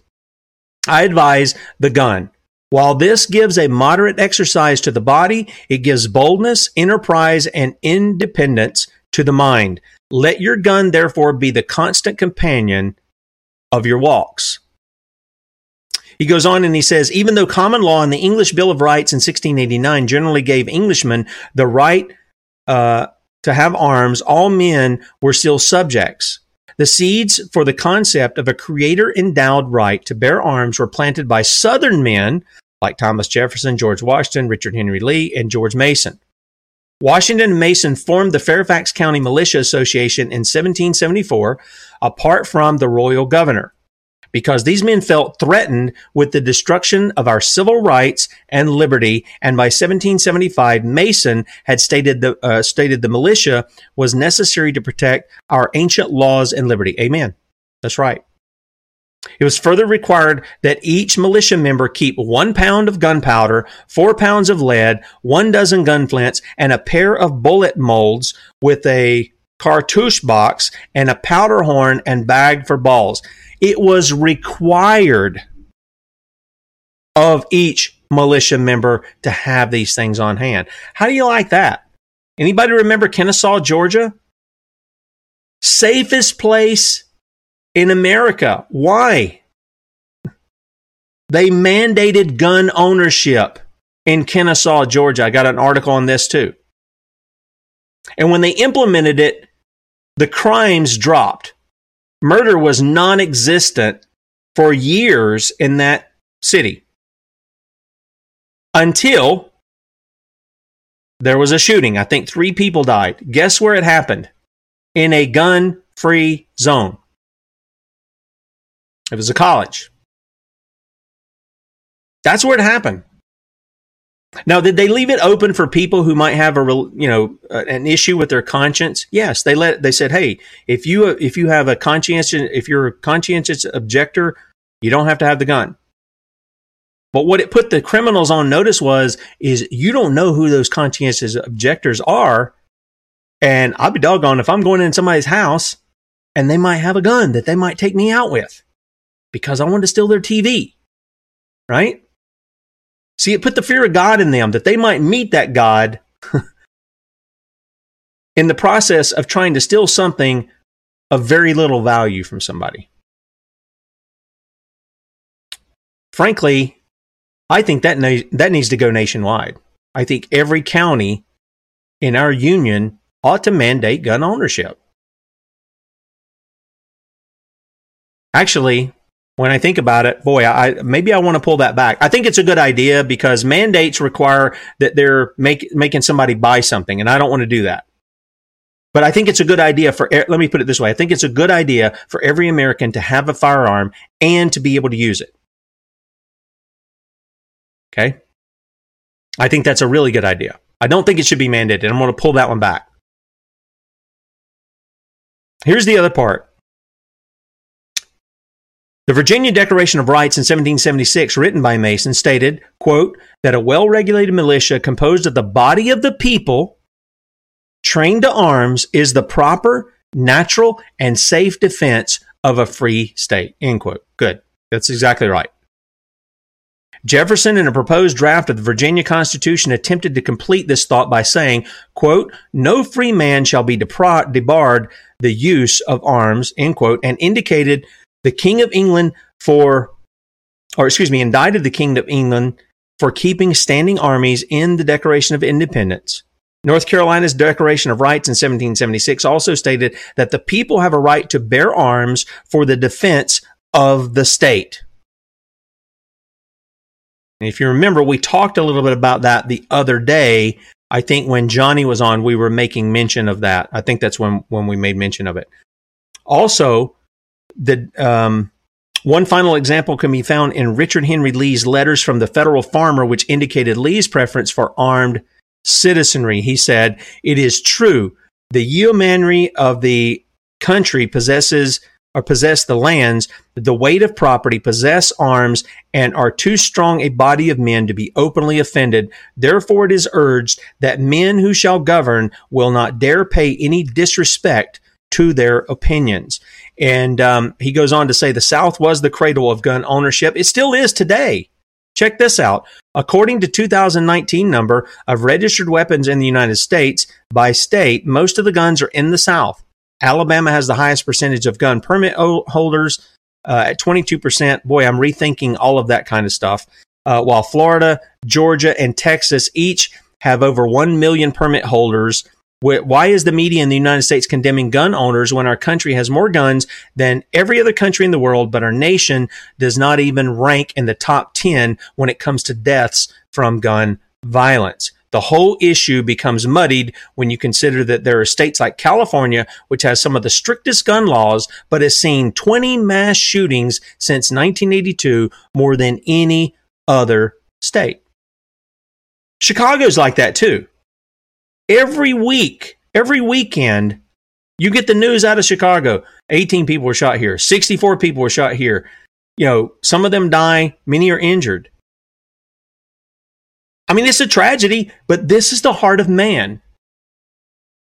Speaker 6: I advise the gun. While this gives a moderate exercise to the body, it gives boldness, enterprise, and independence to the mind. Let your gun, therefore, be the constant companion of your walks. He goes on and he says, even though common law and the English Bill of Rights in 1689 generally gave Englishmen the right uh, to have arms, all men were still subjects. The seeds for the concept of a creator endowed right to bear arms were planted by Southern men like Thomas Jefferson, George Washington, Richard Henry Lee, and George Mason. Washington and Mason formed the Fairfax County Militia Association in 1774 apart from the royal governor because these men felt threatened with the destruction of our civil rights and liberty. And by 1775, Mason had stated the, uh, stated the militia was necessary to protect our ancient laws and liberty. Amen. That's right. It was further required that each militia member keep one pound of gunpowder, four pounds of lead, one dozen gunflints, and a pair of bullet molds with a cartouche box and a powder horn and bag for balls. It was required of each militia member to have these things on hand. How do you like that? Anybody remember Kennesaw, Georgia? Safest place in America. Why? They mandated gun ownership in Kennesaw, Georgia. I got an article on this too. And when they implemented it, the crimes dropped. Murder was non existent for years in that city until there was a shooting. I think three people died. Guess where it happened? In a gun free zone. It was a college. That's where it happened. Now, did they leave it open for people who might have a you know an issue with their conscience? Yes, they let they said, hey, if you if you have a conscientious if you're a conscientious objector, you don't have to have the gun. But what it put the criminals on notice was is you don't know who those conscientious objectors are, and I'll be doggone if I'm going in somebody's house and they might have a gun that they might take me out with because I wanted to steal their TV. Right? See, it put the fear of God in them that they might meet that God in the process of trying to steal something of very little value from somebody. Frankly, I think that na- that needs to go nationwide. I think every county in our union ought to mandate gun ownership. Actually, when I think about it, boy, I maybe I want to pull that back. I think it's a good idea because mandates require that they're make, making somebody buy something, and I don't want to do that. But I think it's a good idea for. Eh, let me put it this way: I think it's a good idea for every American to have a firearm and to be able to use it. Okay, I think that's a really good idea. I don't think it should be mandated. I'm going to pull that one back. Here's the other part The Virginia Declaration of Rights in 1776, written by Mason, stated, quote, that a well-regulated militia composed of the body of the people trained to arms is the proper, natural, and safe defense of a free state, end quote. Good. That's exactly right. Jefferson, in a proposed draft of the Virginia Constitution, attempted to complete this thought by saying, quote, no free man shall be debarred the use of arms, end quote, and indicated the King of England for, or excuse me, indicted the King of England for keeping standing armies in the Declaration of Independence. North Carolina's Declaration of Rights in 1776 also stated that the people have a right to bear arms for the defense of the state. And if you remember, we talked a little bit about that the other day. I think when Johnny was on, we were making mention of that. I think that's when, when we made mention of it. Also, the um, one final example can be found in Richard Henry Lee's letters from the federal farmer, which indicated Lee's preference for armed citizenry. He said, It is true, the yeomanry of the country possesses or possess the lands, the weight of property, possess arms, and are too strong a body of men to be openly offended. Therefore, it is urged that men who shall govern will not dare pay any disrespect to their opinions. And um, he goes on to say the South was the cradle of gun ownership. It still is today. Check this out. According to 2019 number of registered weapons in the United States by state, most of the guns are in the South. Alabama has the highest percentage of gun permit holders uh, at 22%. Boy, I'm rethinking all of that kind of stuff. Uh, while Florida, Georgia, and Texas each have over 1 million permit holders. Why is the media in the United States condemning gun owners when our country has more guns than every other country in the world, but our nation does not even rank in the top 10 when it comes to deaths from gun violence? The whole issue becomes muddied when you consider that there are states like California, which has some of the strictest gun laws, but has seen 20 mass shootings since 1982, more than any other state. Chicago's like that too. Every week, every weekend, you get the news out of Chicago. 18 people were shot here, 64 people were shot here. You know, some of them die, many are injured. I mean, it's a tragedy, but this is the heart of man.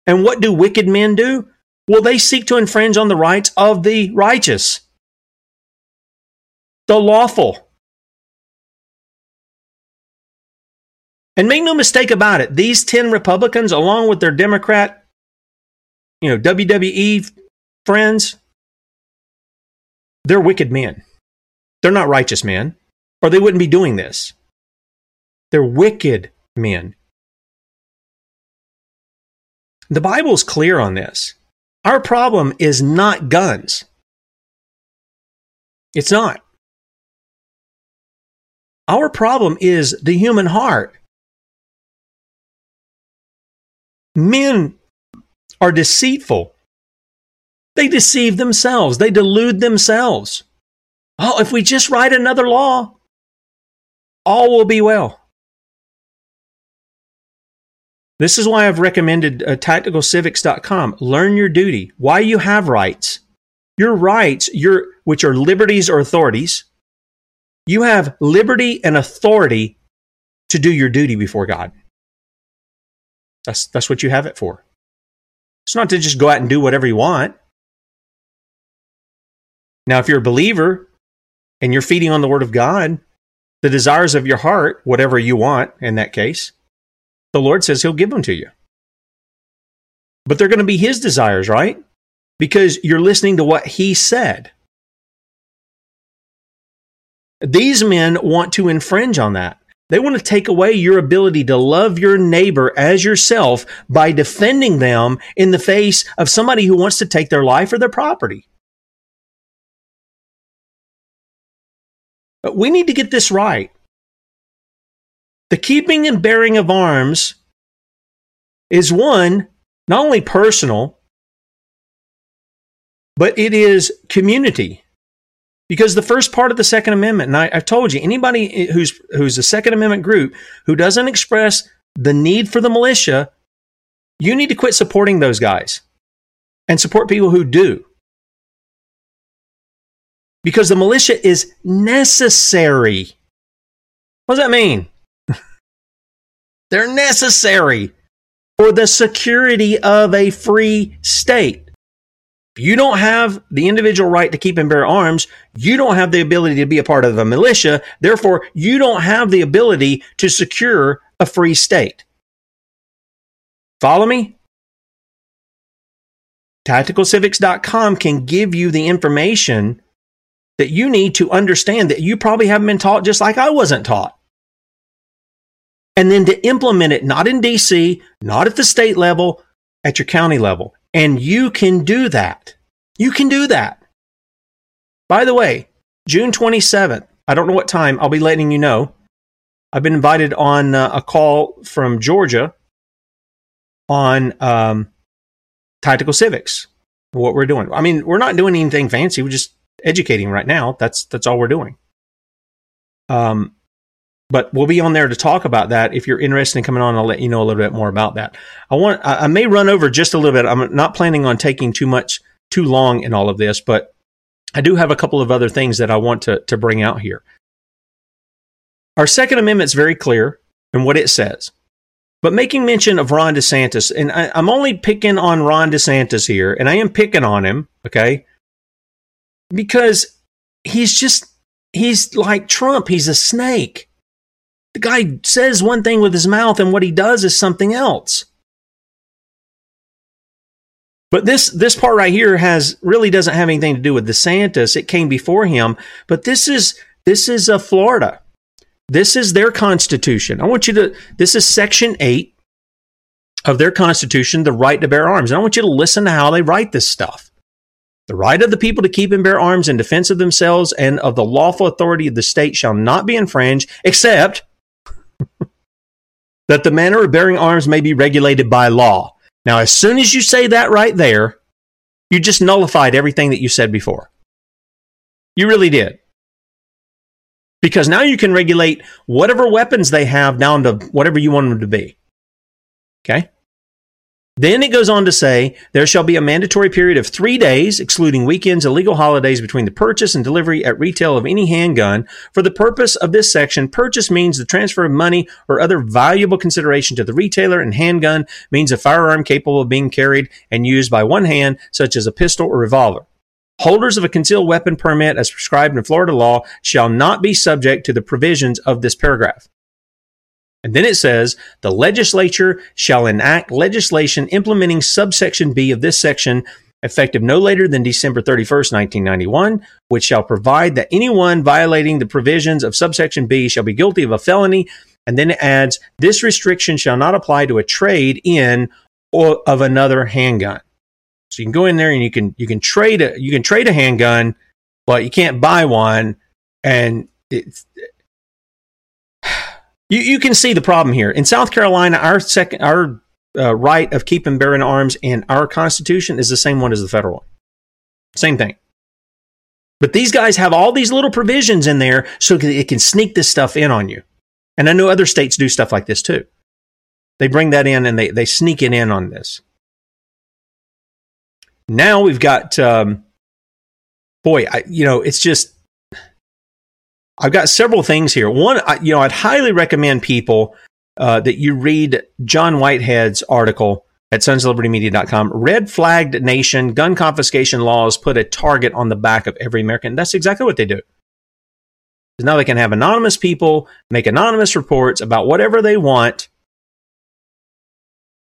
Speaker 6: And what do wicked men do? Well, they seek to infringe on the rights of the righteous, the lawful. And make no mistake about it, these 10 Republicans, along with their Democrat, you know, WWE friends, they're wicked men. They're not righteous men, or they wouldn't be doing this. They're wicked men. The Bible is clear on this. Our problem is not guns. It's not. Our problem is the human heart. Men are deceitful. They deceive themselves. They delude themselves. Oh, if we just write another law, all will be well. This is why I've recommended uh, tacticalcivics.com. Learn your duty, why you have rights. Your rights, your which are liberties or authorities. You have liberty and authority to do your duty before God. That's that's what you have it for. It's not to just go out and do whatever you want. Now, if you're a believer and you're feeding on the word of God, the desires of your heart, whatever you want in that case, the Lord says He'll give them to you. But they're going to be His desires, right? Because you're listening to what He said. These men want to infringe on that. They want to take away your ability to love your neighbor as yourself by defending them in the face of somebody who wants to take their life or their property. But we need to get this right. The keeping and bearing of arms is one, not only personal, but it is community. Because the first part of the Second Amendment, and I, have told you, anybody who's who's a Second Amendment group who doesn't express the need for the militia, you need to quit supporting those guys and support people who do. because the militia is necessary. What does that mean? They're necessary for the security of a free state. You don't have the individual right to keep and bear arms, you don't have the ability to be a part of a militia. Therefore, you don't have the ability to secure a free state. Follow me? TacticalCivics.com can give you the information that you need to understand that you probably haven't been taught just like I wasn't taught. And then to implement it, not in DC, not at the state level, at your county level. And you can do that. You can do that. By the way, June 27th, I don't know what time, I'll be letting you know. I've been invited on uh, a call from Georgia on um, tactical civics, what we're doing. I mean, we're not doing anything fancy. We're just educating right now. That's that's all we're doing. Um, but we'll be on there to talk about that. If you're interested in coming on, I'll let you know a little bit more about that. I want I, may run over just a little bit. I'm not planning on taking too much too long in all of this, but I do have a couple of other things that I want to to bring out here. Our Second Amendment is very clear in what it says. But making mention of Ron DeSantis, and I, I'm only picking on Ron DeSantis here, and I am picking on him, okay? Because he's just, he's like Trump. He's a snake. The guy says one thing with his mouth, and what he does is something else. But this this part right here has really doesn't have anything to do with DeSantis. It came before him, but this is this is a uh, Florida. This is their constitution. I want you to, this is section eight of their constitution, the right to bear arms. And I want you to listen to how they write this stuff. The right of the people to keep and bear arms in defense of themselves and of the lawful authority of the state shall not be infringed, except that the manner of bearing arms may be regulated by law. Now, as soon as you say that right there, you just nullified everything that you said before. You really did because now you can regulate whatever weapons they have down to whatever you want them to be. Okay? Then it goes on to say there shall be a mandatory period of three days, excluding weekends and legal holidays, between the purchase and delivery at retail of any handgun. For the purpose of this section, purchase means the transfer of money or other valuable consideration to the retailer, and handgun means a firearm capable of being carried and used by one hand, such as a pistol or revolver. Holders of a concealed weapon permit as prescribed in Florida law shall not be subject to the provisions of this paragraph. And then it says, the legislature shall enact legislation implementing subsection B of this section effective no later than December 31st, 1991, which shall provide that anyone violating the provisions of subsection B shall be guilty of a felony. And then it adds, this restriction shall not apply to a trade in or of another handgun. So you can go in there and you can you can trade a you can trade a handgun, but you can't buy one. And it's you you can see the problem here in South Carolina. Our second our uh, right of keeping bearing arms in our Constitution is the same one as the federal one. Same thing. But these guys have all these little provisions in there so that it can sneak this stuff in on you. And I know other states do stuff like this too. They bring that in and they, they sneak it in on this. Now we've got, um, boy, I, you know, it's just, I've got several things here. One, I, you know, I'd highly recommend people uh, that you read John Whitehead's article at sonsoflibertymedia.com. Red flagged nation gun confiscation laws put a target on the back of every American. That's exactly what they do. Now they can have anonymous people make anonymous reports about whatever they want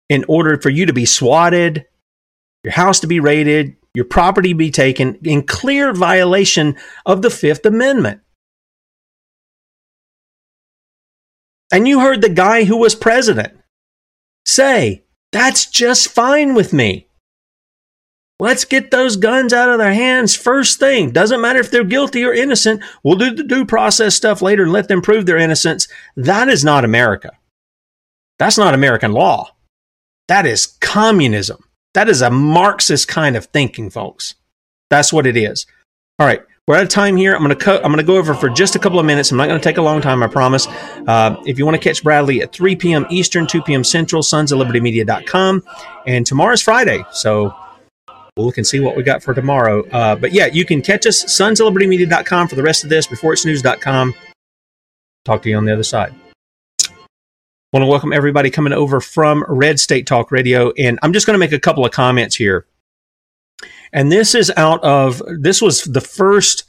Speaker 6: in order for you to be swatted your house to be raided, your property be taken in clear violation of the Fifth Amendment. And you heard the guy who was president say, that's just fine with me. Let's get those guns out of their hands first thing. Doesn't matter if they're guilty or innocent. We'll do the due process stuff later and let them prove their innocence. That is not America. That's not American law. That is communism. That is a Marxist kind of thinking, folks. That's what it is. All right, we're out of time here. I'm to co- I'm to go over for just a couple of minutes. I'm not to take a long time, I promise. Uh, if you want to catch Bradley at 3 p.m. Eastern, 2 p.m. Central, sonsoflibertymedia.com. And tomorrow's Friday, so we'll look and see what we got for tomorrow. Uh, but yeah, you can catch us, sonsoflibertymedia.com for the rest of this, beforeitsnews.com. Talk to you on the other side. Want to welcome everybody coming over from Red State Talk Radio. And I'm just going to make a couple of comments here. And this is out of, this was the first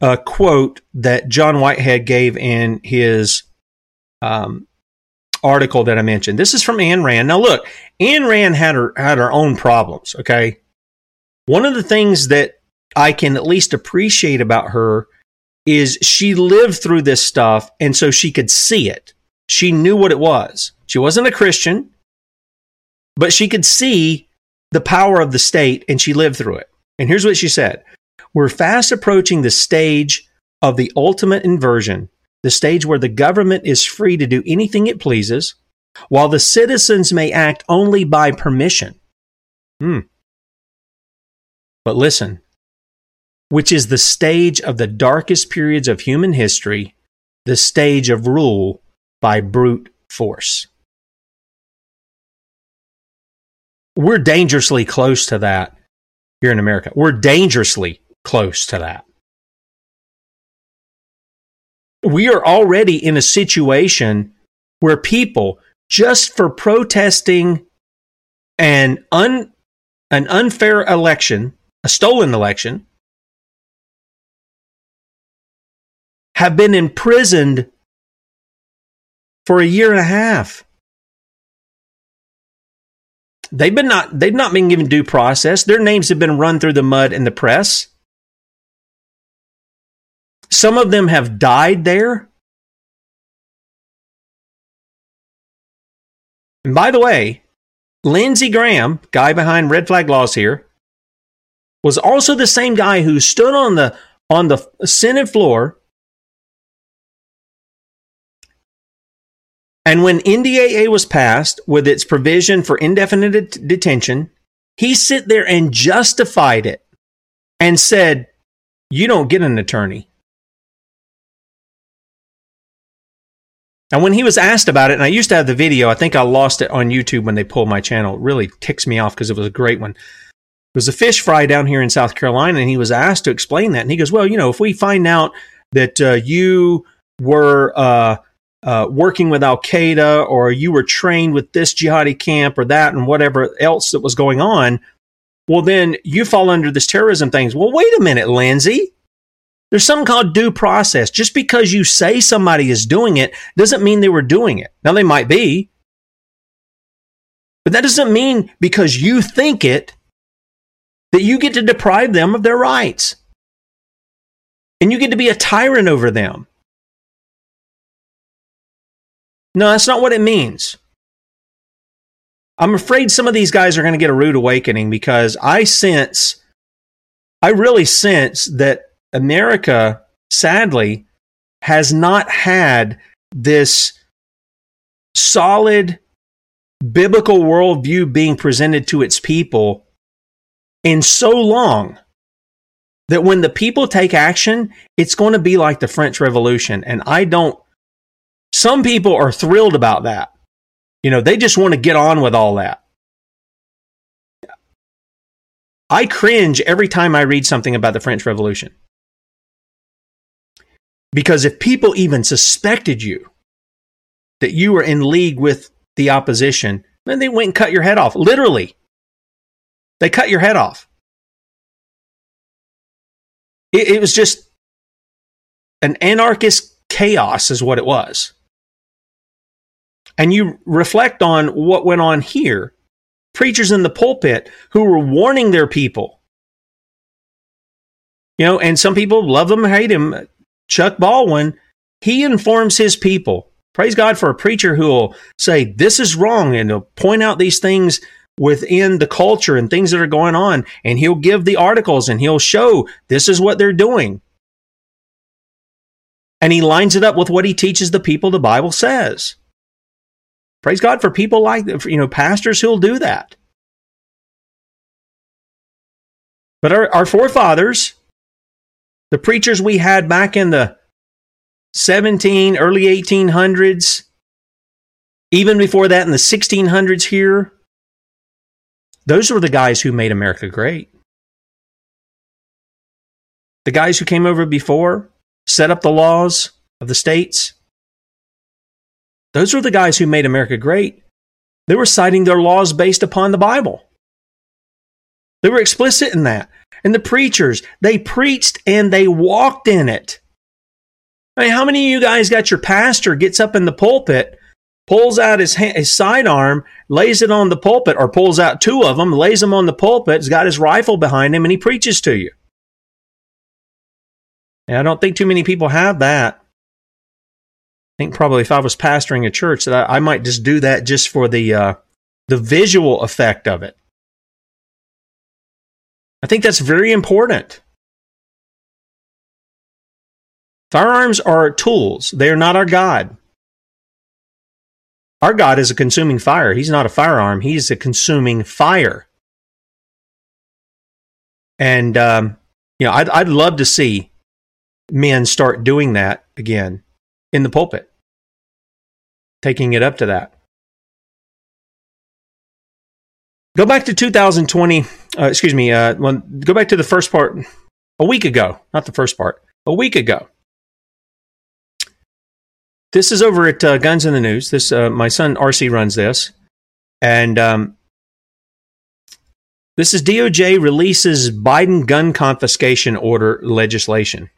Speaker 6: uh, quote that John Whitehead gave in his um, article that I mentioned. This is from Ayn Rand. Now, look, Ayn Rand had her had her own problems. Okay, one of the things that I can at least appreciate about her is she lived through this stuff, and so she could see it. She knew what it was. She wasn't a Christian, but she could see the power of the state, and she lived through it. And here's what she said: We're fast approaching the stage of the ultimate inversion the stage where the government is free to do anything it pleases, while the citizens may act only by permission. Hmm. But listen, which is the stage of the darkest periods of human history, the stage of rule by brute force. We're dangerously close to that here in America. We're dangerously close to that we are already in a situation where people, just for protesting an, un, an unfair election, a stolen election, have been imprisoned for a year and a half. They've been not they've not been given due process. Their names have been run through the mud in the press. Some of them have died there. And by the way, Lindsey Graham, guy behind Red Flag Laws here, was also the same guy who stood on the on the Senate floor And when NDAA was passed with its provision for indefinite det- detention, he sit there and justified it and said, "You don't get an attorney. And when he was asked about it, and I used to have the video, I think I lost it on YouTube when they pulled my channel. It really ticks me off because it was a great one. It was a fish fry down here in South Carolina, and he was asked to explain that. And he goes, Well, you know, if we find out that uh, you were uh, uh, working with Al Qaeda or you were trained with this jihadi camp or that and whatever else that was going on, well, then you fall under this terrorism things. Well, wait a minute, Lindsey. There's something called due process. Just because you say somebody is doing it doesn't mean they were doing it. Now, they might be. But that doesn't mean because you think it that you get to deprive them of their rights. And you get to be a tyrant over them. No, that's not what it means. I'm afraid some of these guys are going to get a rude awakening because I sense, I really sense that America, sadly, has not had this solid biblical worldview being presented to its people in so long that when the people take action, it's going to be like the French Revolution. And I don't, some people are thrilled about that. You know, they just want to get on with all that. I cringe every time I read something about the French Revolution. Because if people even suspected you that you were in league with the opposition, then they went and cut your head off. Literally. They cut your head off. It, it was just an anarchist chaos, is what it was. And you reflect on what went on here. Preachers in the pulpit who were warning their people. You know, and some people love them hate him. Chuck Baldwin, he informs his people. Praise God for a preacher who will say, This is wrong, and he'll point out these things within the culture and things that are going on. And he'll give the articles and he'll show this is what they're doing. And he lines it up with what he teaches the people the Bible says. Praise God for people like, you know, pastors who'll do that. But our, our forefathers, the preachers we had back in the 17, early 1800s, even before that in the 1600s here, those were the guys who made America great. the guys who came over before, set up the laws of the states, those were the guys who made America great. They were citing their laws based upon the Bible. They were explicit in that. And the preachers, they preached and they walked in it. I mean, how many of you guys got your pastor gets up in the pulpit, pulls out his, his sidearm, lays it on the pulpit, or pulls out two of them, lays them on the pulpit, has got his rifle behind him, and he preaches to you? And I don't think too many people have that. I think probably if I was pastoring a church, that I, I might just do that just for the uh, the visual effect of it. I think that's very important. Firearms are tools. They are not our God. Our God is a consuming fire. He's not a firearm. He's a consuming fire. And, um, you know, I'd, I'd love to see men start doing that again in the pulpit, taking it up to that. Go back to 2020. Uh, excuse me. Uh, when, go back to the first part a week ago. Not the first part. A week ago. This is over at uh, Guns in the News. This uh, my son RC runs this, and um, this is DOJ releases Biden gun confiscation order legislation.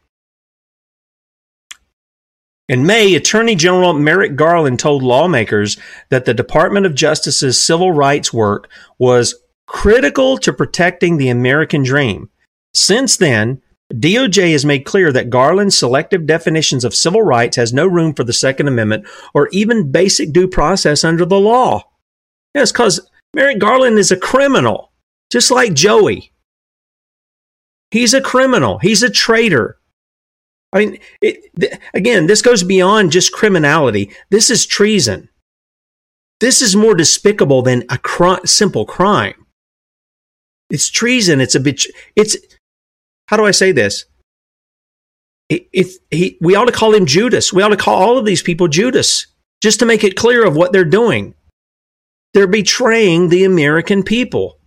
Speaker 6: In May, Attorney General Merrick Garland told lawmakers that the Department of Justice's civil rights work was critical to protecting the American dream. Since then, DOJ has made clear that Garland's selective definitions of civil rights has no room for the Second Amendment or even basic due process under the law. Yes, because Merrick Garland is a criminal, just like Joey. He's a criminal. He's a traitor. I mean, it, th- again, this goes beyond just criminality. This is treason. This is more despicable than a cr- simple crime. It's treason. It's a bit. It's how do I say this? If he, we ought to call him Judas. We ought to call all of these people Judas, just to make it clear of what they're doing. They're betraying the American people.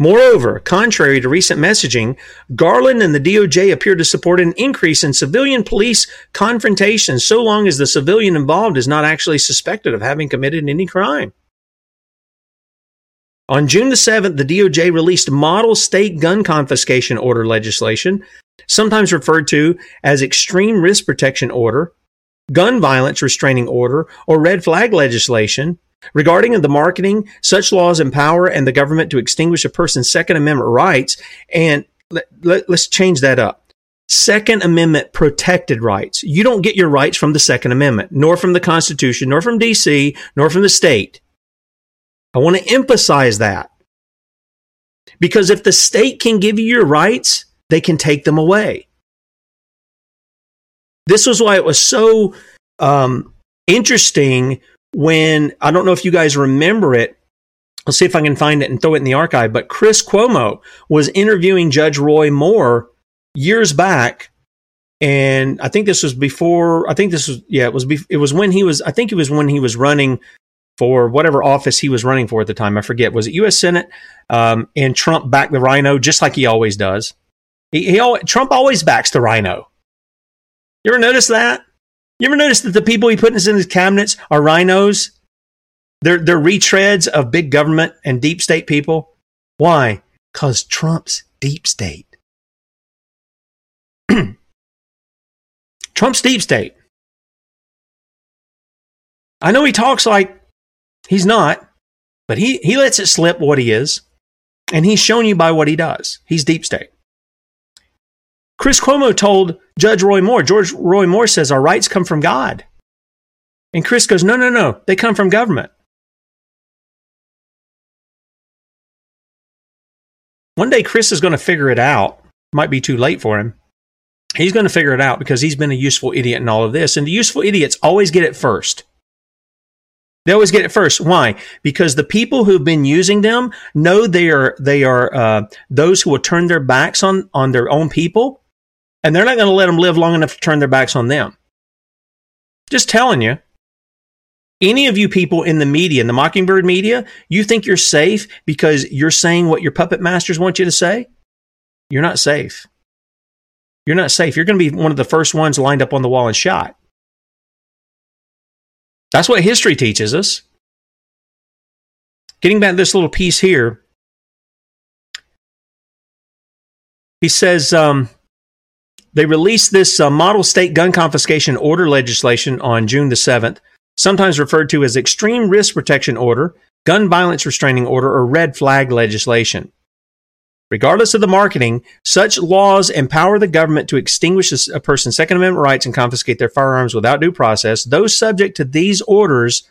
Speaker 6: Moreover, contrary to recent messaging, Garland and the DOJ appear to support an increase in civilian police confrontations so long as the civilian involved is not actually suspected of having committed any crime. On June the 7th, the DOJ released model state gun confiscation order legislation, sometimes referred to as extreme risk protection order, gun violence restraining order, or red flag legislation, Regarding the marketing, such laws empower and the government to extinguish a person's Second Amendment rights. And let, let, let's change that up. Second Amendment protected rights. You don't get your rights from the Second Amendment, nor from the Constitution, nor from DC, nor from the state. I want to emphasize that. Because if the state can give you your rights, they can take them away. This was why it was so um, interesting when I don't know if you guys remember it. I'll see if I can find it and throw it in the archive. But Chris Cuomo was interviewing Judge Roy Moore years back, and I think this was before. I think this was yeah. It was be, it was when he was. I think it was when he was running for whatever office he was running for at the time. I forget. Was it U.S. Senate? Um, and Trump backed the rhino just like he always does. He, he Trump always backs the rhino. You ever notice that? You ever notice that the people he puts in his cabinets are rhinos? They're, they're retreads of big government and deep state people. Why? Because Trump's deep state. Trump's deep state. I know he talks like he's not, but he, he lets it slip what he is. And he's shown you by what he does. He's deep state. Chris Cuomo told Judge Roy Moore, George Roy Moore says our rights come from God. And Chris goes, no, no, no, they come from government. One day Chris is going to figure it out. Might be too late for him. He's going to figure it out because he's been a useful idiot in all of this. And the useful idiots always get it first. They always get it first. Why? Because the people who've been using them know they are they are uh, those who will turn their backs on on their own people and they're not going to let them live long enough to turn their backs on them. Just telling you. Any of you people in the media, in the Mockingbird media, you think you're safe because you're saying what your puppet masters want you to say? You're not safe. You're not safe. You're going to be one of the first ones lined up on the wall and shot. That's what history teaches us. Getting back to this little piece here, he says um, they released this uh, model state gun confiscation order legislation on June the 7th, sometimes referred to as extreme risk protection order, gun violence restraining order, or red flag legislation. Regardless of the marketing, such laws empower the government to extinguish a person's Second Amendment rights and confiscate their firearms without due process. Those subject to these orders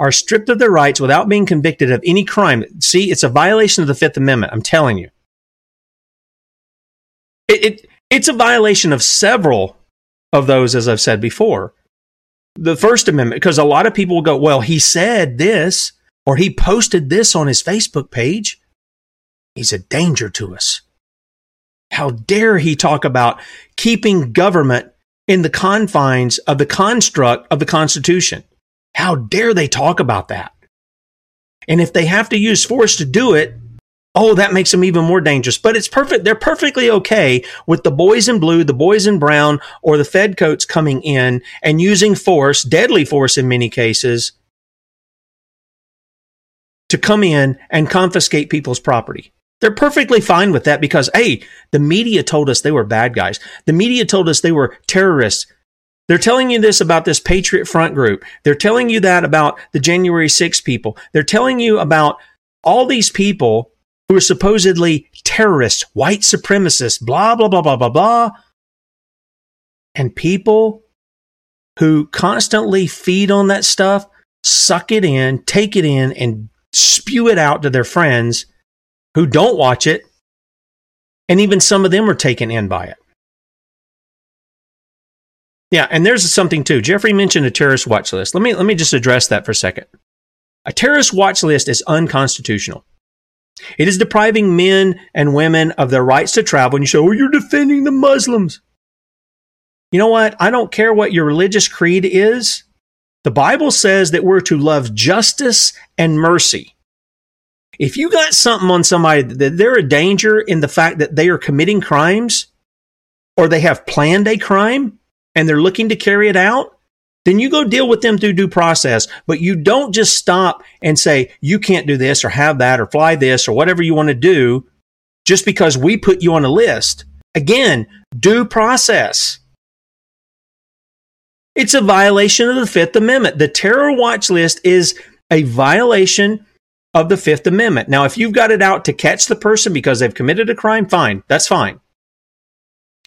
Speaker 6: are stripped of their rights without being convicted of any crime. See, it's a violation of the Fifth Amendment. I'm telling you. It, it it's a violation of several of those, as I've said before. The First Amendment, because a lot of people go, well, he said this, or he posted this on his Facebook page. He's a danger to us. How dare he talk about keeping government in the confines of the construct of the Constitution? How dare they talk about that? And if they have to use force to do it, oh, that makes them even more dangerous. But it's perfect. They're perfectly okay with the boys in blue, the boys in brown, or the Fed coats coming in and using force, deadly force in many cases, to come in and confiscate people's property. They're perfectly fine with that because, hey, the media told us they were bad guys. The media told us they were terrorists. They're telling you this about this Patriot Front group. They're telling you that about the January 6 people. They're telling you about all these people who are supposedly terrorists, white supremacists, blah, blah, blah, blah, blah, blah. And people who constantly feed on that stuff, suck it in, take it in, and spew it out to their friends who don't watch it. And even some of them are taken in by it. Yeah, and there's something too. Jeffrey mentioned a terrorist watch list. Let me let me just address that for a second. A terrorist watch list is unconstitutional. It is depriving men and women of their rights to travel. And you say, oh, you're defending the Muslims. You know what? I don't care what your religious creed is. The Bible says that we're to love justice and mercy. If you got something on somebody that they're a danger in the fact that they are committing crimes or they have planned a crime and they're looking to carry it out, then you go deal with them through due process. But you don't just stop and say, you can't do this or have that or fly this or whatever you want to do just because we put you on a list. Again, due process. It's a violation of the Fifth Amendment. The terror watch list is a violation of the Fifth Amendment. Now, if you've got it out to catch the person because they've committed a crime, fine. That's fine.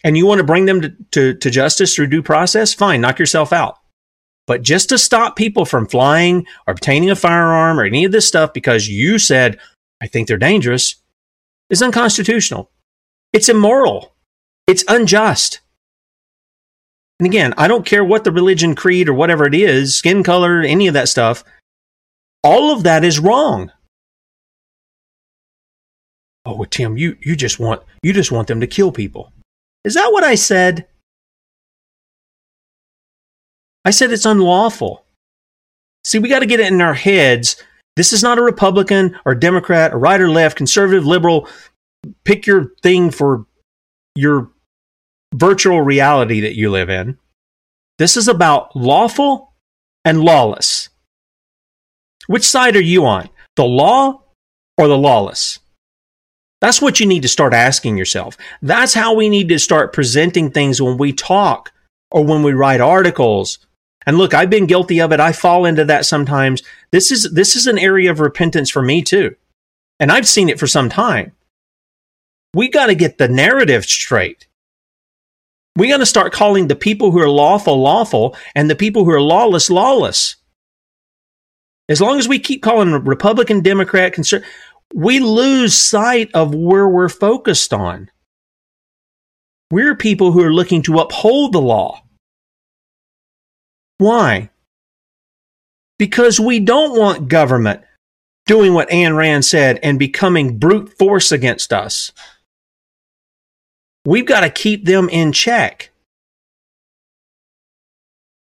Speaker 6: And you want to bring them to, to, to justice through due process, fine. Knock yourself out. But just to stop people from flying or obtaining a firearm or any of this stuff because you said, I think they're dangerous, is unconstitutional. It's immoral. It's unjust. And again, I don't care what the religion, creed, or whatever it is, skin color, any of that stuff. All of that is wrong. Oh, Tim, you, you just want you just want them to kill people. Is that what I said? I said it's unlawful. See, we got to get it in our heads. This is not a Republican or Democrat or right or left, conservative, liberal. Pick your thing for your virtual reality that you live in. This is about lawful and lawless. Which side are you on? The law or the lawless? That's what you need to start asking yourself. That's how we need to start presenting things when we talk or when we write articles and look, I've been guilty of it. I fall into that sometimes. This is this is an area of repentance for me too. And I've seen it for some time. We got to get the narrative straight. We got to start calling the people who are lawful lawful and the people who are lawless lawless. As long as we keep calling Republican, Democrat, conservative, we lose sight of where we're focused on. We're people who are looking to uphold the law. Why? Because we don't want government doing what Ayn Rand said and becoming brute force against us. We've got to keep them in check.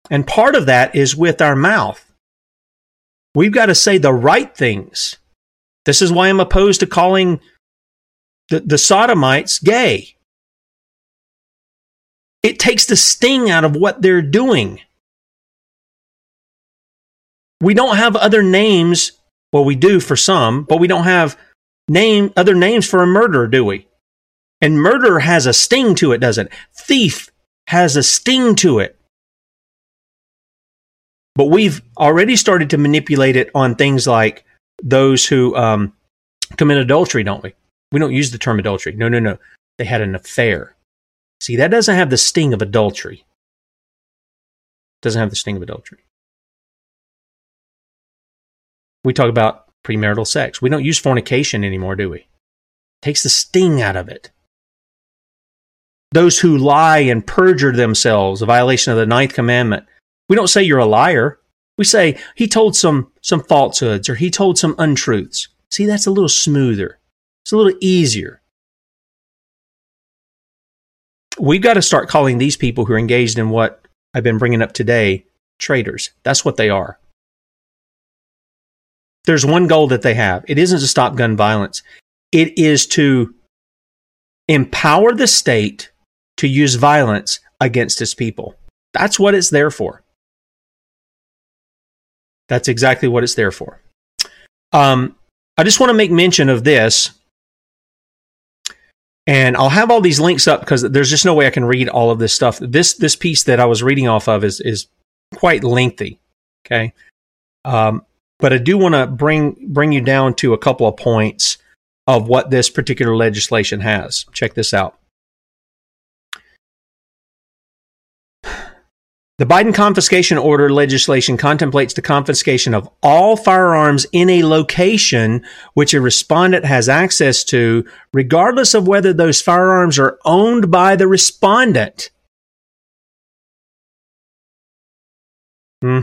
Speaker 6: And part of that is with our mouth. We've got to say the right things. This is why I'm opposed to calling the, the sodomites gay. It takes the sting out of what they're doing. We don't have other names. Well, we do for some, but we don't have name other names for a murderer, do we? And murder has a sting to it, doesn't it? Thief has a sting to it. But we've already started to manipulate it on things like those who um, commit adultery, don't we? We don't use the term adultery. No, no, no. They had an affair. See, that doesn't have the sting of adultery. Doesn't have the sting of adultery. We talk about premarital sex. We don't use fornication anymore, do we? Takes the sting out of it. Those who lie and perjure themselves, a violation of the ninth commandment. We don't say you're a liar. We say he told some some falsehoods or he told some untruths. See, that's a little smoother. It's a little easier. We've got to start calling these people who are engaged in what I've been bringing up today traitors. That's what they are. There's one goal that they have. It isn't to stop gun violence. It is to empower the state to use violence against its people. That's what it's there for. That's exactly what it's there for. Um, I just want to make mention of this. And I'll have all these links up because there's just no way I can read all of this stuff. This this piece that I was reading off of is is quite lengthy. Okay. Um, but I do want to bring bring you down to a couple of points of what this particular legislation has. Check this out. The Biden confiscation order legislation contemplates the confiscation of all firearms in a location which a respondent has access to, regardless of whether those firearms are owned by the respondent. hmm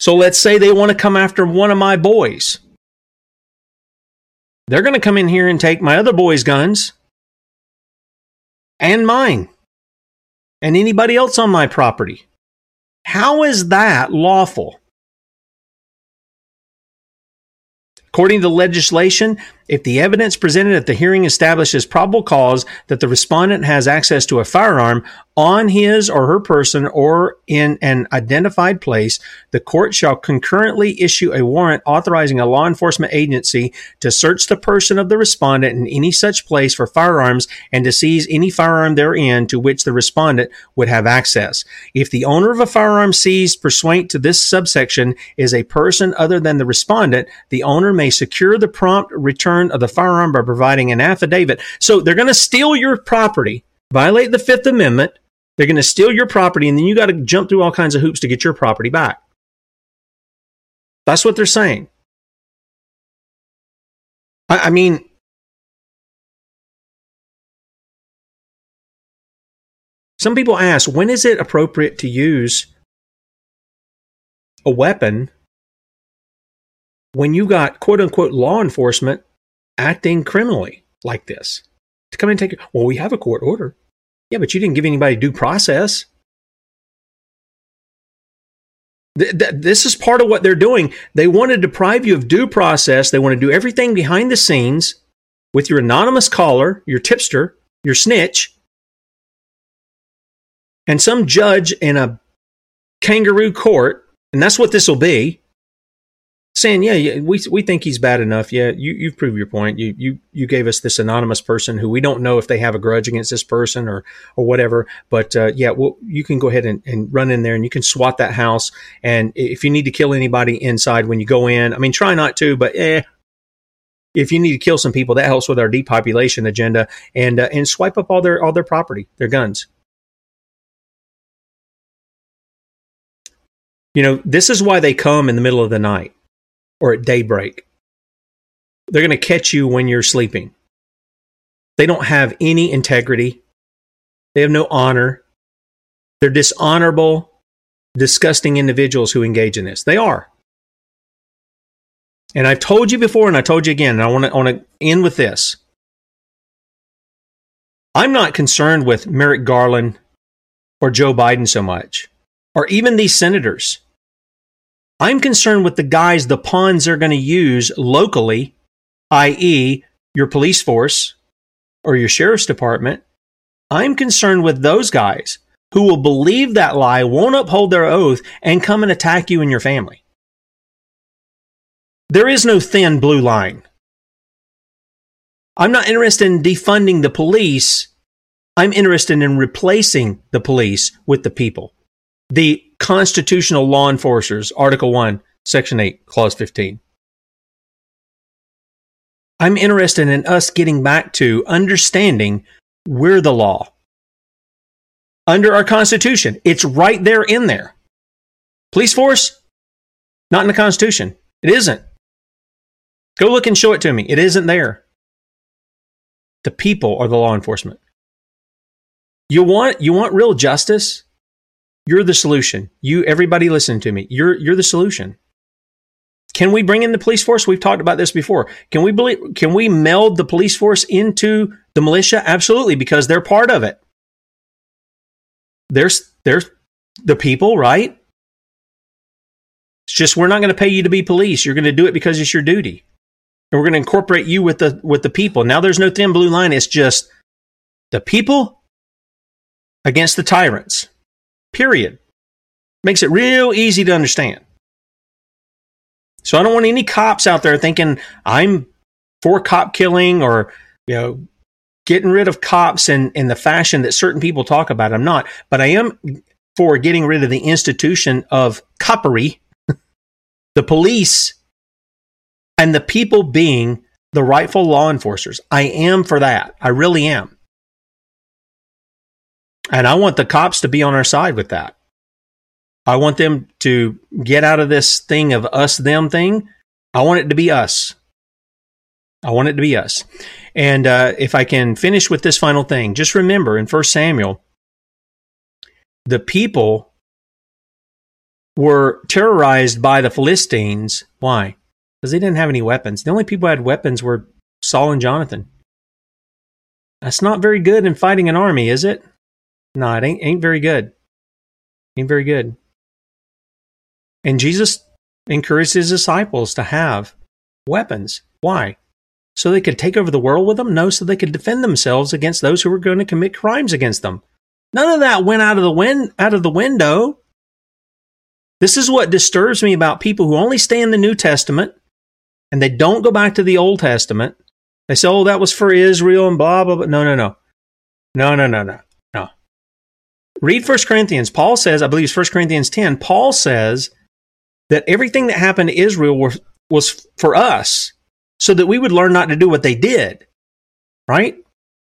Speaker 6: So let's say they want to come after one of my boys. They're going to come in here and take my other boy's guns and mine and anybody else on my property. How is that lawful? According to legislation, if the evidence presented at the hearing establishes probable cause that the respondent has access to a firearm on his or her person or in an identified place, the court shall concurrently issue a warrant authorizing a law enforcement agency to search the person of the respondent in any such place for firearms and to seize any firearm therein to which the respondent would have access. If the owner of a firearm seized pursuant to this subsection is a person other than the respondent, the owner may secure the prompt return of the firearm by providing an affidavit. So they're going to steal your property, violate the Fifth Amendment. They're going to steal your property, and then you got to jump through all kinds of hoops to get your property back. That's what they're saying. I, I mean, some people ask, when is it appropriate to use a weapon when you got quote unquote law enforcement acting criminally like this to come and take it. Well, we have a court order. Yeah, but you didn't give anybody due process. Th- th- this is part of what they're doing. They want to deprive you of due process. They want to do everything behind the scenes with your anonymous caller, your tipster, your snitch, and some judge in a kangaroo court. And that's what this will be saying, yeah, yeah, we we think he's bad enough. Yeah, you you've proved your point. You you you gave us this anonymous person who we don't know if they have a grudge against this person or or whatever. But uh, yeah, well, you can go ahead and, and run in there and you can swat that house. And if you need to kill anybody inside when you go in, I mean, try not to, but eh. If you need to kill some people, that helps with our depopulation agenda, and uh, and swipe up all their all their property, their guns. You know, this is why they come in the middle of the night or at daybreak. They're going to catch you when you're sleeping. They don't have any integrity. They have no honor. They're dishonorable, disgusting individuals who engage in this. They are. And I've told you before and I told you again, and I want to, end with this. I'm not concerned with Merrick Garland or Joe Biden so much, or even these senators. I'm concerned with the guys, the pawns they're going to use locally, i.e., your police force or your sheriff's department. I'm concerned with those guys who will believe that lie, won't uphold their oath, and come and attack you and your family. There is no thin blue line. I'm not interested in defunding the police. I'm interested in replacing the police with the people. The constitutional law enforcers, Article 1, Section 8, Clause 15. I'm interested in us getting back to understanding we're the law. Under our Constitution, it's right there in there. Police force, not in the Constitution. It isn't. Go look and show it to me. It isn't there. The people are the law enforcement. You want you want real justice? You're the solution. You everybody listen to me. You're you're the solution. Can we bring in the police force? We've talked about this before. Can we believe, can we meld the police force into the militia? Absolutely, because they're part of it. There's there's the people, right? It's just we're not going to pay you to be police. You're going to do it because it's your duty. And we're going to incorporate you with the with the people. Now there's no thin blue line. It's just the people against the tyrants. Period. Makes it real easy to understand. So I don't want any cops out there thinking I'm for cop killing or, you know, getting rid of cops in, in the fashion that certain people talk about. I'm not, but I am for getting rid of the institution of coppery, the police, and the people being the rightful law enforcers. I am for that. I really am. And I want the cops to be on our side with that. I want them to get out of this thing of us them thing. I want it to be us. I want it to be us. And uh, if I can finish with this final thing, just remember in 1 Samuel, the people were terrorized by the Philistines. Why? Because they didn't have any weapons. The only people who had weapons were Saul and Jonathan. That's not very good in fighting an army, is it? No, it ain't, ain't very good. Ain't very good. And Jesus encouraged his disciples to have weapons. Why? So they could take over the world with them? No, so they could defend themselves against those who were going to commit crimes against them. None of that went out of the win- out of the window. This is what disturbs me about people who only stay in the New Testament and they don't go back to the Old Testament. They say, "Oh, that was for Israel," and blah blah blah. No, no, no, no, no, no, no, no. Read First Corinthians. Paul says, I believe it's First Corinthians ten. Paul says that everything that happened to Israel was, was for us so that we would learn not to do what they did. Right?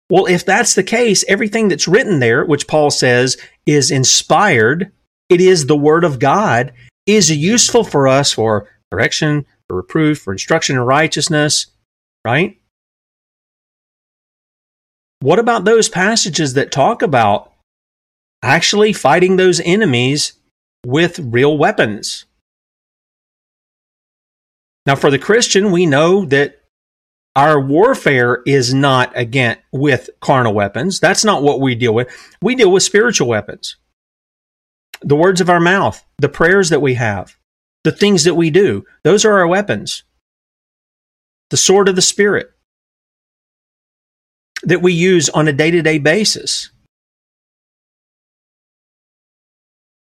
Speaker 6: Well, if that's the case, everything that's written there, which Paul says is inspired, it is the word of God, is useful for us for correction, for reproof, for instruction in righteousness, right? What about those passages that talk about actually fighting those enemies with real weapons? Now, for the Christian, we know that our warfare is not again with carnal weapons. That's not what we deal with. We deal with spiritual weapons. The words of our mouth, the prayers that we have, the things that we do, those are our weapons. The sword of the Spirit that we use on a day to day basis.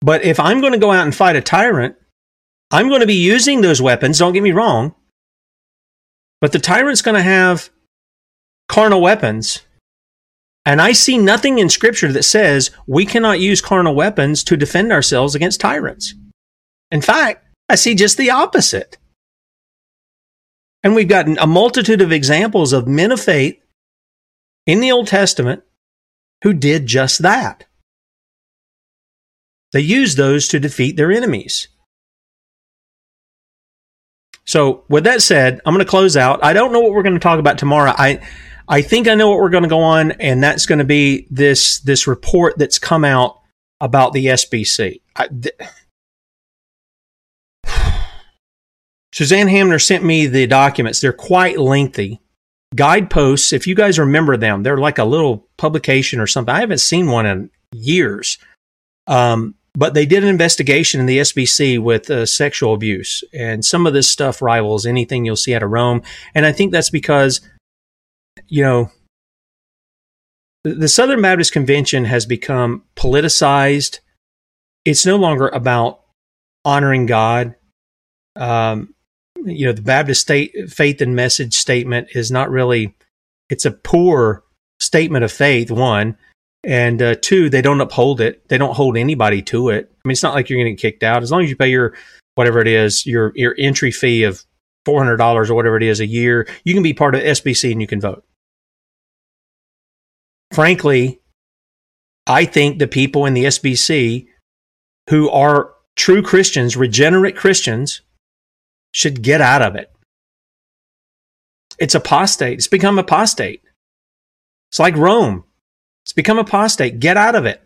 Speaker 6: But if I'm going to go out and fight a tyrant, I'm going to be using those weapons, don't get me wrong. But the tyrant's going to have carnal weapons. And I see nothing in scripture that says we cannot use carnal weapons to defend ourselves against tyrants. In fact, I see just the opposite. And we've got a multitude of examples of men of faith in the Old Testament who did just that. They used those to defeat their enemies. So, with that said, I'm going to close out. I don't know what we're going to talk about tomorrow. I I think I know what we're going to go on, and that's going to be this this report that's come out about the SBC. I, th- Suzanne Hamner sent me the documents. They're quite lengthy. Guideposts, if you guys remember them, they're like a little publication or something. I haven't seen one in years. Um, but they did an investigation in the SBC with uh, sexual abuse, and some of this stuff rivals anything you'll see out of Rome. And I think that's because, you know, the Southern Baptist Convention has become politicized. It's no longer about honoring God. Um, you know, the Baptist state faith and message statement is not really. It's a poor statement of faith. One, and uh, two, they don't uphold it. They don't hold anybody to it. I mean, it's not like you're getting kicked out as long as you pay your whatever it is, your your entry fee of four hundred dollars or whatever it is a year. You can be part of SBC and you can vote. Frankly, I think the people in the SBC who are true Christians, regenerate Christians, should get out of it. It's apostate. It's become apostate. It's like Rome. It's become apostate. Get out of it.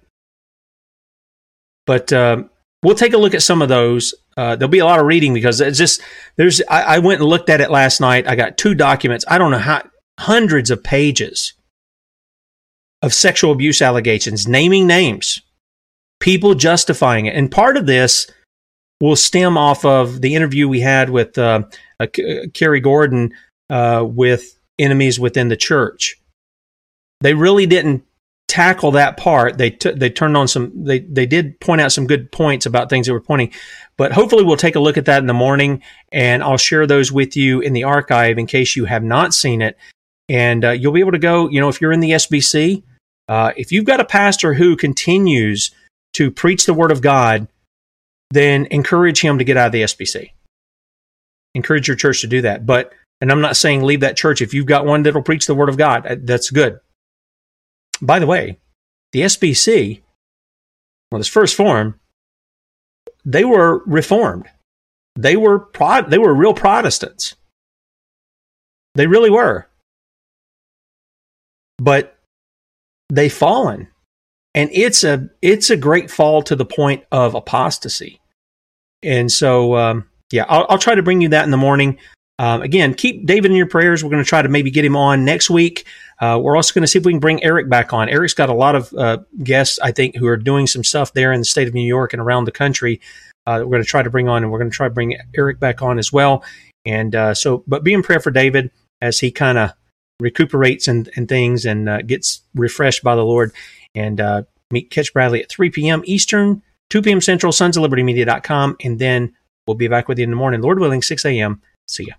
Speaker 6: But uh, we'll take a look at some of those. Uh, there'll be a lot of reading because it's just there's. I, I, went and looked at it last night. I got two documents. I don't know how hundreds of pages of sexual abuse allegations, naming names, people justifying it, and part of this will stem off of the interview we had with uh, uh, Kerry Gordon uh, with enemies within the church. They really didn't tackle that part. They t- they turned on some. They they did point out some good points about things they were pointing, but hopefully we'll take a look at that in the morning, and I'll share those with you in the archive in case you have not seen it, and uh, you'll be able to go. You know, if you're in the SBC, uh, if you've got a pastor who continues to preach the word of God, then encourage him to get out of the SBC. Encourage your church to do that, but. And I'm not saying leave that church. If you've got one that'll preach the word of God, uh, that's good by the way, the SBC, well, this first form, they were reformed. They were pro- they were real Protestants. They really were. But they've fallen. And it's a it's a great fall to the point of apostasy. And so um, yeah, I'll, I'll try to bring you that in the morning. Um, again, keep David in your prayers. We're going to try to maybe get him on next week. Uh, we're also going to see if we can bring Eric back on. Eric's got a lot of uh, guests, I think, who are doing some stuff there in the state of New York and around the country. Uh, we're going to try to bring on, and we're going to try to bring Eric back on as well. And uh, so, but be in prayer for David as he kind of recuperates and, and things and uh, gets refreshed by the Lord. And uh, meet catch Bradley at 3 p.m. Eastern, 2 p.m. Central, sons of liberty media.com. And then we'll be back with you in the morning, Lord willing, 6 a.m. See ya.